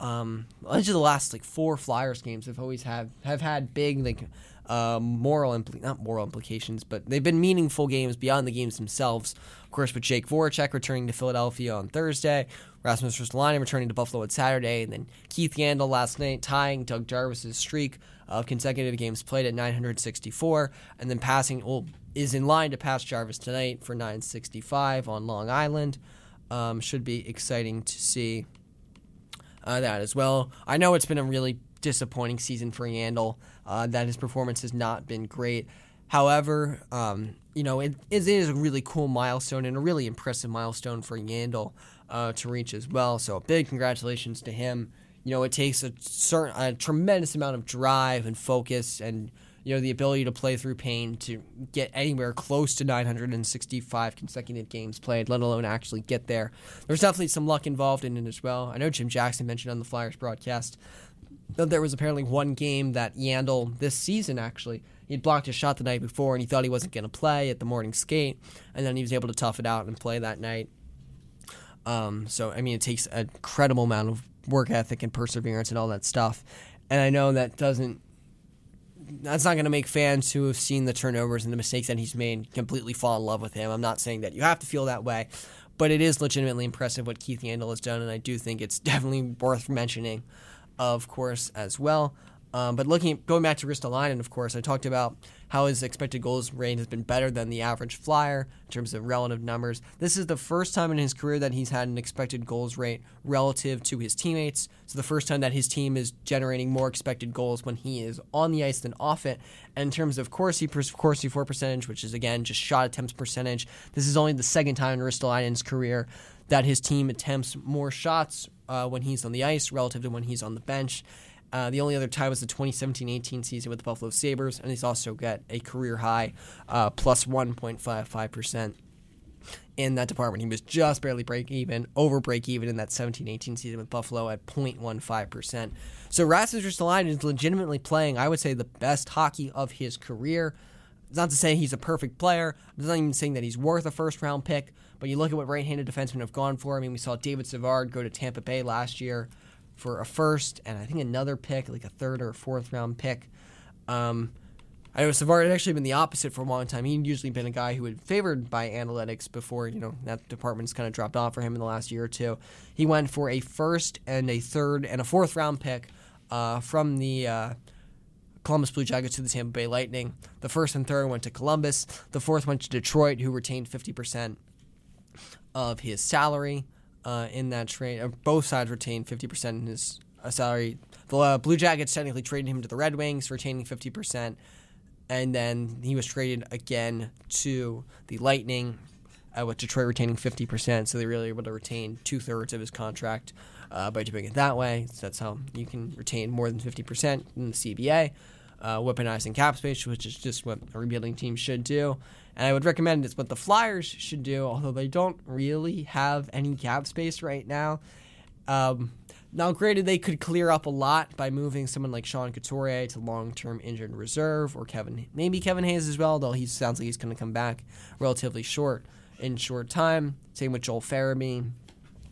Um, each of the last like four Flyers games have always have have had big like uh, moral impl- not moral implications, but they've been meaningful games beyond the games themselves. Of course, with Jake Voracek returning to Philadelphia on Thursday, Rasmus Ristolainen returning to Buffalo on Saturday, and then Keith Yandle last night tying Doug Jarvis's streak of consecutive games played at 964, and then passing well, is in line to pass Jarvis tonight for 965 on Long Island. Um, should be exciting to see uh, that as well. I know it's been a really disappointing season for Yandle, uh, that his performance has not been great. However, um, you know, it, it is a really cool milestone and a really impressive milestone for Yandle uh, to reach as well. So, big congratulations to him. You know, it takes a certain, a tremendous amount of drive and focus and you know the ability to play through pain to get anywhere close to 965 consecutive games played, let alone actually get there. There's definitely some luck involved in it as well. I know Jim Jackson mentioned on the Flyers broadcast that there was apparently one game that Yandle this season actually he'd blocked a shot the night before and he thought he wasn't going to play at the morning skate, and then he was able to tough it out and play that night. Um, so I mean, it takes an incredible amount of work ethic and perseverance and all that stuff. And I know that doesn't that's not going to make fans who have seen the turnovers and the mistakes that he's made completely fall in love with him. I'm not saying that you have to feel that way, but it is legitimately impressive what Keith Yandle has done, and I do think it's definitely worth mentioning, of course, as well. Um, but looking going back to Ristolainen, of course, I talked about how his expected goals rate has been better than the average flyer in terms of relative numbers. This is the first time in his career that he's had an expected goals rate relative to his teammates. So the first time that his team is generating more expected goals when he is on the ice than off it. And in terms of Corsi, Corsi for percentage, which is again just shot attempts percentage, this is only the second time in Ristolainen's career that his team attempts more shots uh, when he's on the ice relative to when he's on the bench. Uh, the only other tie was the 2017-18 season with the Buffalo Sabres, and he's also got a career high uh, plus 1.55% in that department. He was just barely break even, over break even in that 17-18 season with Buffalo at 0.15%. So Rasmus Ristolainen is legitimately playing, I would say, the best hockey of his career. It's not to say he's a perfect player. I'm not even saying that he's worth a first round pick. But you look at what right-handed defensemen have gone for. I mean, we saw David Savard go to Tampa Bay last year for a first and I think another pick, like a third or fourth round pick. Um, I know Savard had actually been the opposite for a long time. He'd usually been a guy who had favored by analytics before, you know, that department's kind of dropped off for him in the last year or two. He went for a first and a third and a fourth round pick uh, from the uh, Columbus Blue Jackets to the Tampa Bay Lightning. The first and third went to Columbus. The fourth went to Detroit, who retained 50% of his salary uh, in that trade. Uh, both sides retained 50% in his uh, salary. The uh, Blue Jackets technically traded him to the Red Wings, retaining 50%. And then he was traded again to the Lightning, uh, with Detroit retaining 50%. So they really were able to retain two thirds of his contract uh, by doing it that way. So that's how you can retain more than 50% in the CBA. Weaponizing cap space, which is just what a rebuilding team should do. And I would recommend it's what the Flyers should do, although they don't really have any cap space right now. Um, now, granted, they could clear up a lot by moving someone like Sean Couturier to long-term injured reserve, or Kevin, maybe Kevin Hayes as well. Though he sounds like he's going to come back relatively short in short time. Same with Joel Farabee.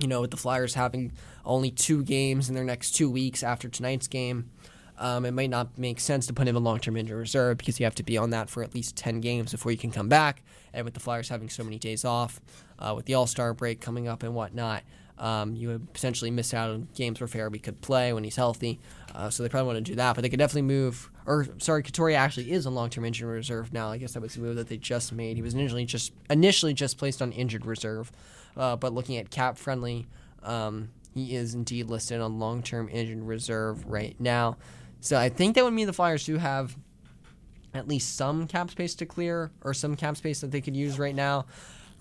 You know, with the Flyers having only two games in their next two weeks after tonight's game, um, it might not make sense to put him in long-term injury reserve because you have to be on that for at least 10 games before you can come back. And with the Flyers having so many days off, uh, with the All-Star break coming up and whatnot, um, you would potentially miss out on games where Farabee could play when he's healthy. Uh, so they probably want to do that, but they could definitely move. Or sorry, Couturier actually is on long-term injury reserve now. I guess that was the move that they just made. He was initially just initially just placed on injured reserve, uh, but looking at cap friendly, um, he is indeed listed on long-term injured reserve right now. So I think that would mean the Flyers do have at least some cap space to clear or some cap space that they could use right now.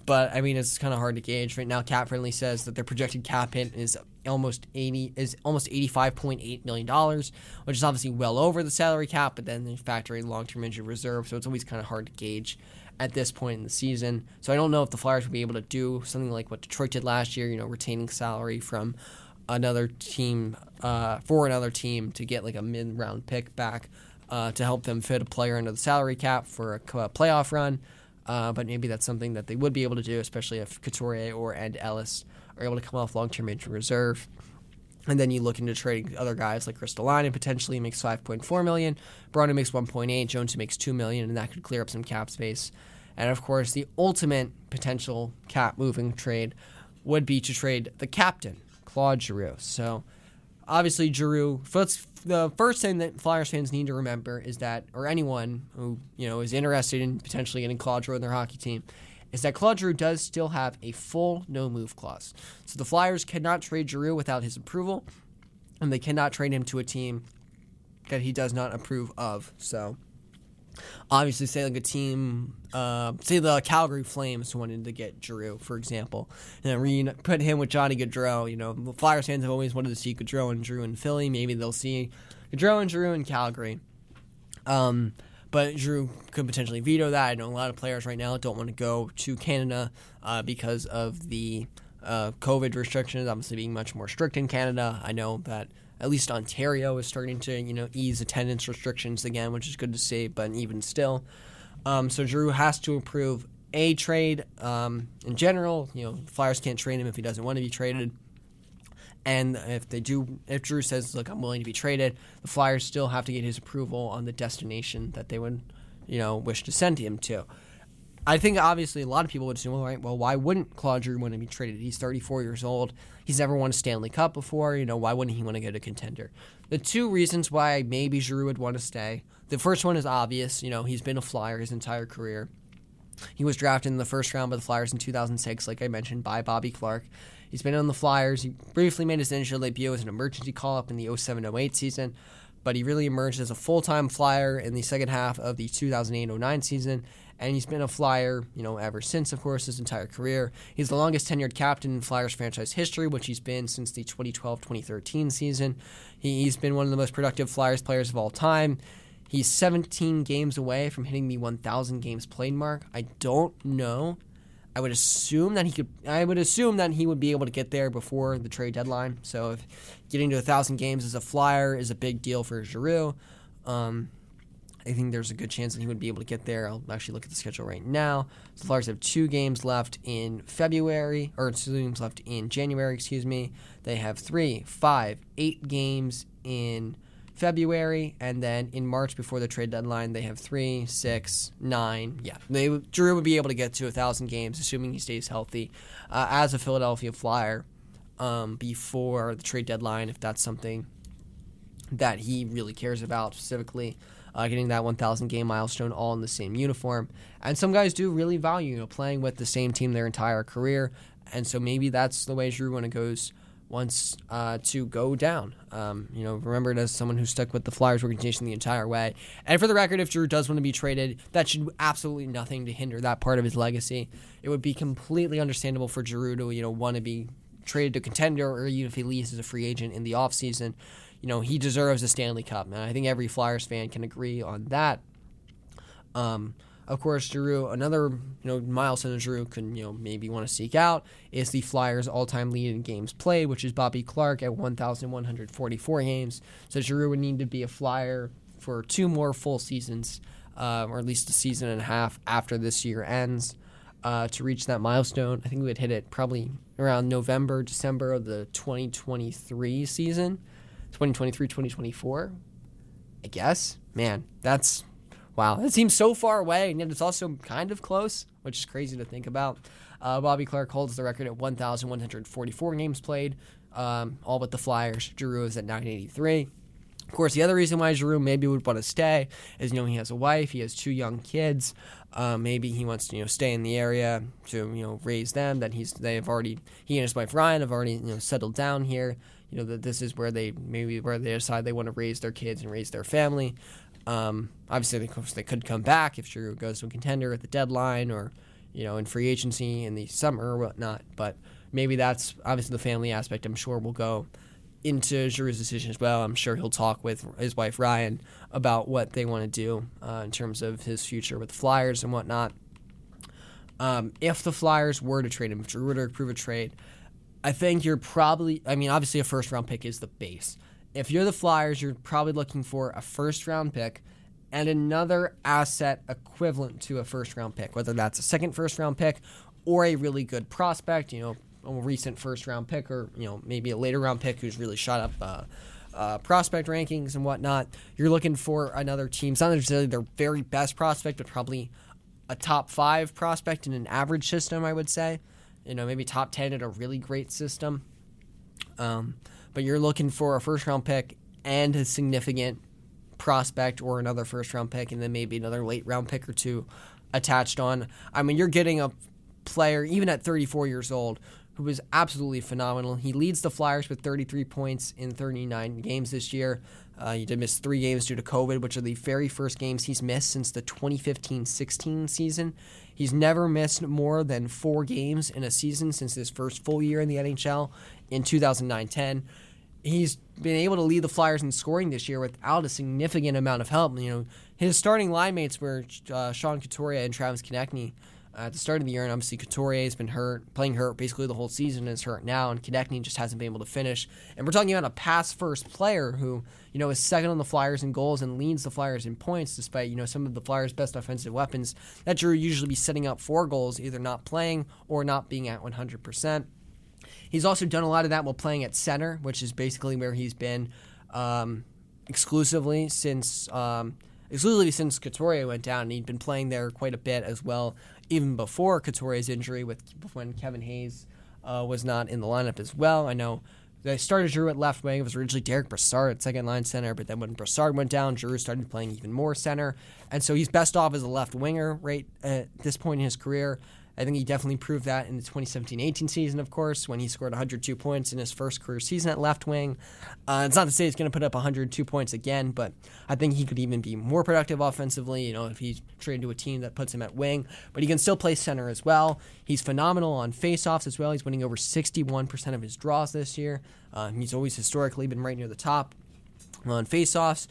But I mean, it's kind of hard to gauge right now. Cap Friendly says that their projected cap hit is almost eighty is almost eighty five point eight million dollars, which is obviously well over the salary cap. But then they factor in long term injury reserve, so it's always kind of hard to gauge at this point in the season. So I don't know if the Flyers would be able to do something like what Detroit did last year. You know, retaining salary from another team uh, for another team to get like a mid round pick back uh, to help them fit a player into the salary cap for a playoff run. Uh, but maybe that's something that they would be able to do, especially if Couturier or and Ellis are able to come off long-term injury reserve. And then you look into trading other guys like Ristolainen potentially makes 5.4 million, Braun makes 1.8, Jones makes 2 million, and that could clear up some cap space. And of course, the ultimate potential cap moving trade would be to trade the captain, Claude Giroux. So obviously, Giroux. The first thing that Flyers fans need to remember is that, or anyone who you know is interested in potentially getting Claude Giroux in their hockey team, is that Claude Giroux does still have a full no move clause. So the Flyers cannot trade Giroux without his approval, and they cannot trade him to a team that he does not approve of. So obviously, say like a team, uh, say the Calgary Flames wanted to get Giroux for example, and then re- put him with Johnny Gaudreau. You know, the Flyers fans have always wanted to see Gaudreau and Giroux in Philly. Maybe they'll see Gaudreau and Giroux in Calgary. Um, but Giroux could potentially veto that. I know a lot of players right now don't want to go to Canada uh, because of the uh, COVID restrictions, obviously being much more strict in Canada. I know that at least Ontario is starting to you know ease attendance restrictions again, which is good to see. But even still, um, so Giroux has to approve a trade um, in general. You know, Flyers can't trade him if he doesn't want to be traded. And if they do, if Giroux says, "Look, I'm willing to be traded," the Flyers still have to get his approval on the destination that they would, you know, wish to send him to. I think obviously a lot of people would say, well, well, why wouldn't Claude Giroux want to be traded? He's 34 years old. He's never won a Stanley Cup before. You know, why wouldn't he want to go to contender? The two reasons why maybe Giroux would want to stay. The first one is obvious. You know, he's been a Flyer his entire career. He was drafted in the first round by the Flyers in 2006, like I mentioned, by Bobby Clarke. He's been on the Flyers. He briefly made his initial debut as an emergency call up in the 07 08 season, but he really emerged as a full time Flyer in the second half of the 2008 09 season and he's been a Flyer, you know, ever since, of course, his entire career. He's the longest tenured captain in Flyers franchise history, which he's been since the 2012-2013 season. He, he's been one of the most productive Flyers players of all time. He's 17 games away from hitting the 1,000 games played mark. I don't know. I would assume that he could. I would assume that he would be able to get there before the trade deadline. So, if getting to a thousand games as a flyer is a big deal for Giroux, um, I think there's a good chance that he would be able to get there. I'll actually look at the schedule right now. The Flyers have two games left in February, or two games left in January, excuse me. They have three, five, eight games in February, and then in March before the trade deadline, they have three, six, nine. Yeah, they Giroux would be able to get to a thousand games, assuming he stays healthy, uh, as a Philadelphia Flyer um, before the trade deadline, if that's something that he really cares about specifically uh, getting that 1,000 game milestone all in the same uniform. And some guys do really value you know, playing with the same team their entire career. And so maybe that's the way Giroux when it goes wants uh, to go down. Um, you know, remembered as someone who stuck with the Flyers organization the entire way. And for the record, if Giroux does want to be traded, that should absolutely nothing to hinder that part of his legacy. It would be completely understandable for Giroux to you know want to be traded to contender, or even if he leaves as a free agent in the offseason you know, he deserves a Stanley Cup, and I think every Flyers fan can agree on that. Um, of course, Giroux, another you know milestone Giroux can you know maybe want to seek out is the Flyers' all-time lead in games played, which is Bobby Clarke at 1,144 games. So Giroux would need to be a Flyer for two more full seasons, uh, or at least a season and a half after this year ends. Uh, to reach that milestone, I think we would hit it probably around November, December of the 2023 season. 2023, 2024. I guess. Man, that's wow. That seems so far away, and yet it's also kind of close, which is crazy to think about. Uh, Bobby Clarke holds the record at 1,144 games played, um, all but the Flyers. Giroux is at 983. Of course, the other reason why Giroux maybe would want to stay is, you know, he has a wife, he has two young kids. Uh, maybe he wants to, you know, stay in the area to, you know, raise them. That he's they have already he and his wife Ryan have already, you know, settled down here you know that this is where they maybe where they decide they want to raise their kids and raise their family. Um, obviously, of course they could come back if Giroux goes to a contender at the deadline or you know in free agency in the summer or whatnot. But maybe that's obviously the family aspect. I'm sure will go into Giroux's decision as well. I'm sure he'll talk with his wife Ryan about what they want to do uh, in terms of his future with the Flyers and whatnot. Um, if the Flyers were to trade him, if Giroux were to approve a trade, I think you're probably, I mean, obviously a first round pick is the base. If you're the Flyers, you're probably looking for a first round pick and another asset equivalent to a first round pick, whether that's a second first round pick or a really good prospect, you know, a recent first round pick or, you know, maybe a later round pick who's really shot up uh, uh, prospect rankings and whatnot. You're looking for another team, it's not necessarily their very best prospect, but probably a top five prospect in an average system, I would say. You know, maybe top 10 in a really great system. Um, but you're looking for a first round pick and a significant prospect or another first round pick, and then maybe another late round pick or two attached on. I mean, you're getting a player, even at 34 years old, who was absolutely phenomenal. He leads the Flyers with 33 points in 39 games this year. Uh, he did miss three games due to COVID, which are the very first games he's missed since the 2015 16 season. He's never missed more than four games in a season since his first full year in the NHL in 2009 10 he's been able to lead the Flyers in scoring this year without a significant amount of help. You know, his starting line mates were uh, Sean Couturier and Travis Konecny uh, at the start of the year, and obviously Couturier has been hurt, playing hurt basically the whole season, is hurt now, and Konecny just hasn't been able to finish. And we're talking about a pass-first player who, you know, is second on the Flyers in goals and leads the Flyers in points, despite you know some of the Flyers' best offensive weapons that Giroux usually be setting up for goals, either not playing or not being at 100 percent. He's also done a lot of that while playing at center, which is basically where he's been um, exclusively since um, exclusively since Couturier went down. And he'd been playing there quite a bit as well, even before Couturier's injury, with when Kevin Hayes uh, was not in the lineup as well. I know they started Giroux at left wing. It was originally Derek Brassard at second line center, but then when Brassard went down, Giroux started playing even more center, and so he's best off as a left winger right at this point in his career. I think he definitely proved that in the 2017-18 season, of course, when he scored 102 points in his first career season at left wing. Uh, it's not to say he's going to put up 102 points again, but I think he could even be more productive offensively. You know, if he's traded to a team that puts him at wing, but he can still play center as well. He's phenomenal on faceoffs as well. He's winning over 61% of his draws this year. Uh, he's always historically been right near the top on faceoffs.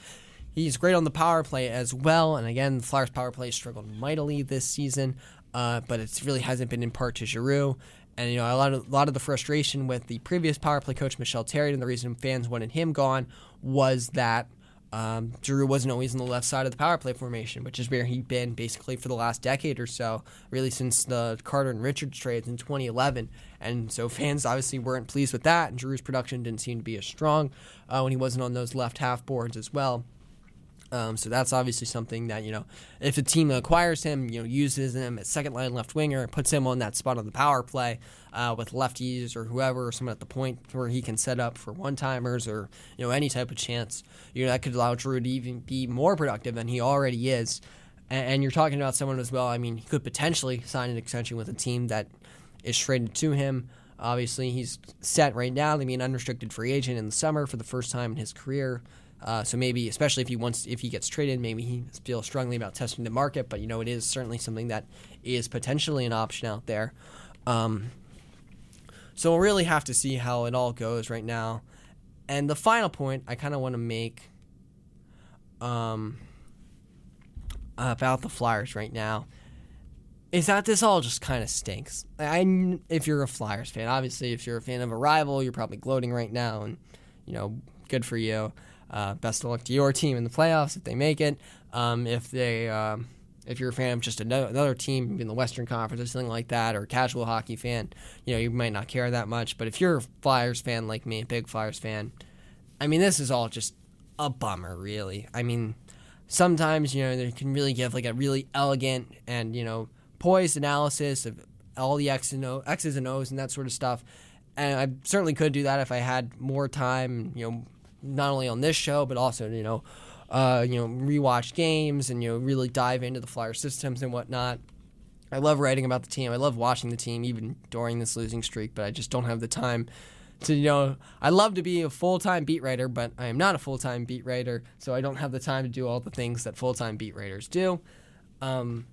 He's great on the power play as well. And again, the Flyers' power play struggled mightily this season uh, but it really hasn't been in part to Giroux. And you know, a lot of a lot of the frustration with the previous power play coach Michel Therrien, and the reason fans wanted him gone was that um, Giroux wasn't always on the left side of the power play formation, which is where he'd been basically for the last decade or so, really since the Carter and Richards trades in 2011. And so fans obviously weren't pleased with that, and Giroux's production didn't seem to be as strong uh, when he wasn't on those left half boards as well. Um, so that's obviously something that you know, if a team acquires him, you know, uses him as second line left winger, puts him on that spot on the power play uh, with lefties or whoever, or someone at the point where he can set up for one timers or you know any type of chance, you know that could allow Giroux to even be more productive than he already is. And, and you're talking about someone as well. I mean, he could potentially sign an extension with a team that is traded to him. Obviously, he's set right now to be an unrestricted free agent in the summer for the first time in his career. Uh, so maybe, especially if he wants, if he gets traded, maybe he feels strongly about testing the market. But you know, it is certainly something that is potentially an option out there. Um, so we'll really have to see how it all goes right now. And the final point I kind of want to make um, about the Flyers right now is that this all just kind of stinks. I, if you're a Flyers fan, obviously, if you're a fan of a rival, you're probably gloating right now, and you know, good for you. Uh, best of luck to your team in the playoffs if they make it. Um, if they, um, if you're a fan of just another team in the Western Conference or something like that, or a casual hockey fan, you know you might not care that much. But if you're a Flyers fan like me, a big Flyers fan, I mean this is all just a bummer, really. I mean, sometimes you know they can really give like a really elegant and you know poised analysis of all the X's and, o, X's and O's and that sort of stuff. And I certainly could do that if I had more time, you know, not only on this show but also you know uh, you know rewatch games and you know really dive into the flyer systems and whatnot. I love writing about the team. I love watching the team even during this losing streak, but I just don't have the time to you know I love to be a full-time beat writer, but I am not a full-time beat writer, so I don't have the time to do all the things that full-time beat writers do. Um,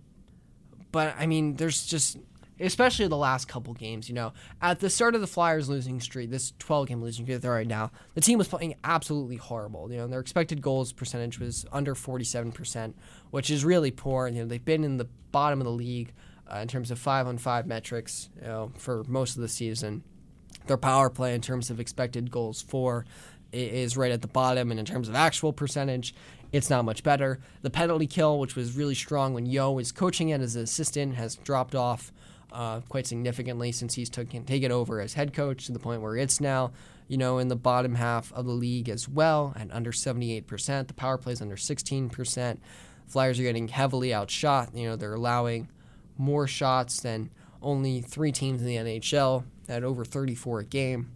but I mean, there's just especially the last couple games. You know, at the start of the Flyers losing streak, this 12 game losing streak they're right now, the team was playing absolutely horrible. You know, their expected goals percentage was under 47%, which is really poor. You know, they've been in the bottom of the league uh, in terms of five on five metrics, you know, for most of the season. Their power play in terms of expected goals for is right at the bottom, and in terms of actual percentage, it's not much better. The penalty kill, which was really strong when Yeo was coaching it as an assistant, has dropped off uh, quite significantly since he's taken taken over as head coach to the point where it's now, you know, in the bottom half of the league as well at under 78%. The power play is under 16%. Flyers are getting heavily outshot. You know, they're allowing more shots than only three teams in the NHL at over 34 a game.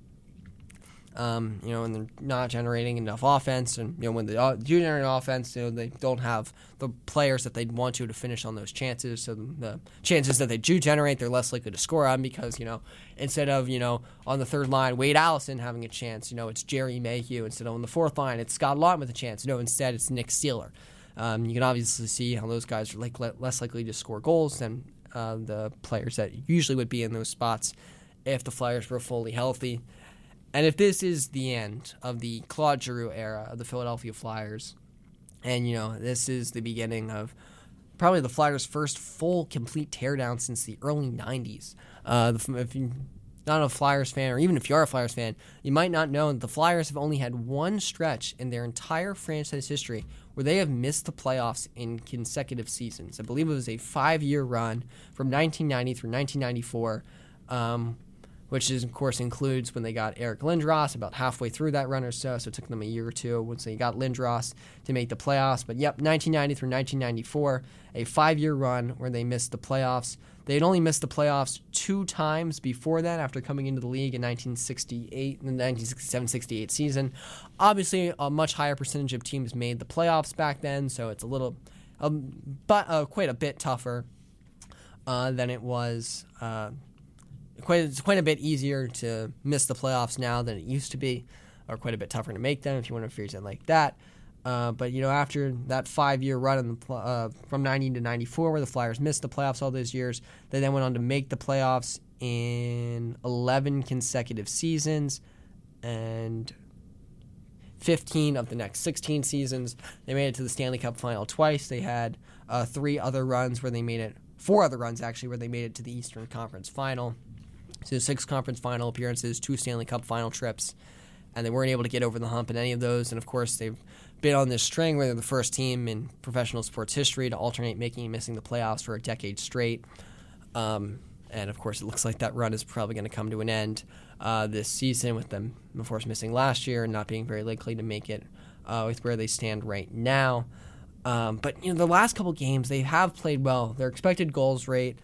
Um, you know, and they're not generating enough offense. And you know, when they do generate offense, you know, they don't have the players that they'd want to to finish on those chances. So the chances that they do generate, they're less likely to score on because you know, instead of you know on the third line, Wade Allison having a chance, you know, it's Gerry Mayhew. Instead of on the fourth line, it's Scott Laughton with a chance. No, instead it's Nick Seeler. Um, you can obviously see how those guys are like less likely to score goals than uh, the players that usually would be in those spots if the Flyers were fully healthy. And if this is the end of the Claude Giroux era of the Philadelphia Flyers, and you know this is the beginning of probably the Flyers' first full complete teardown since the early '90s. Uh, if you're not a Flyers fan, or even if you are a Flyers fan, you might not know that the Flyers have only had one stretch in their entire franchise history where they have missed the playoffs in consecutive seasons. I believe it was a five-year run from 1990 through 1994. Um, which is, of course includes when they got Eric Lindros about halfway through that run or so. So it took them a year or two once they got Lindros to make the playoffs. But yep, 1990 through 1994, a five-year run where they missed the playoffs. They had only missed the playoffs two times before that after coming into the league in 1968, and the 1967-68 season. Obviously, a much higher percentage of teams made the playoffs back then, so it's a little, um, but uh, quite a bit tougher uh, than it was. Uh, quite it's quite a bit easier to miss the playoffs now than it used to be, or quite a bit tougher to make them if you want to phrase it like that. Uh, but you know, after that five-year run in the, uh, from '90 to '94, where the Flyers missed the playoffs all those years, they then went on to make the playoffs in 11 consecutive seasons, and 15 of the next 16 seasons. They made it to the Stanley Cup final twice. They had uh, three other runs where they made it, four other runs actually, where they made it to the Eastern Conference final. So six conference final appearances, two Stanley Cup final trips, and they weren't able to get over the hump in any of those. And of course, they've been on this string where they're the first team in professional sports history to alternate making and missing the playoffs for a decade straight. Um, and of course, it looks like that run is probably going to come to an end uh, this season with them, of course, missing last year and not being very likely to make it uh, with where they stand right now. Um, but you know, the last couple games they have played well. Their expected goals rate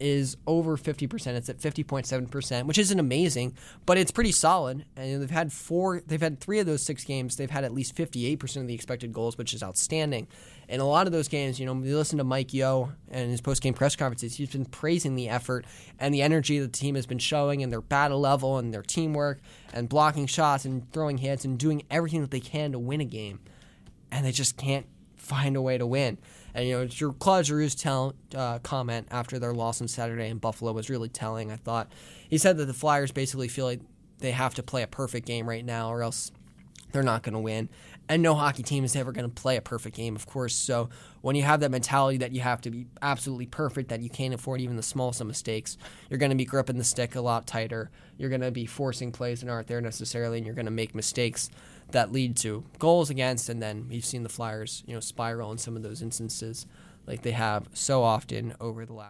is over 50%. It's at 50.7%, which isn't amazing, but it's pretty solid. And they've had four, they've had three of those six games. They've had at least 58% of the expected goals, which is outstanding. And a lot of those games, you know, you listen to Mike Yeo and his post game press conferences, he's been praising the effort and the energy the team has been showing and their battle level and their teamwork and blocking shots and throwing hits and doing everything that they can to win a game. And they just can't find a way to win. And you know, Claude Giroux's uh, comment after their loss on Saturday in Buffalo was really telling. I thought he said that the Flyers basically feel like they have to play a perfect game right now, or else they're not going to win. And no hockey team is ever going to play a perfect game, of course. So when you have that mentality that you have to be absolutely perfect, that you can't afford even the smallest of mistakes, you're going to be gripping the stick a lot tighter. You're going to be forcing plays that aren't there necessarily, and you're going to make mistakes that lead to goals against. And then we've seen the Flyers, you know, spiral in some of those instances, like they have so often over the last.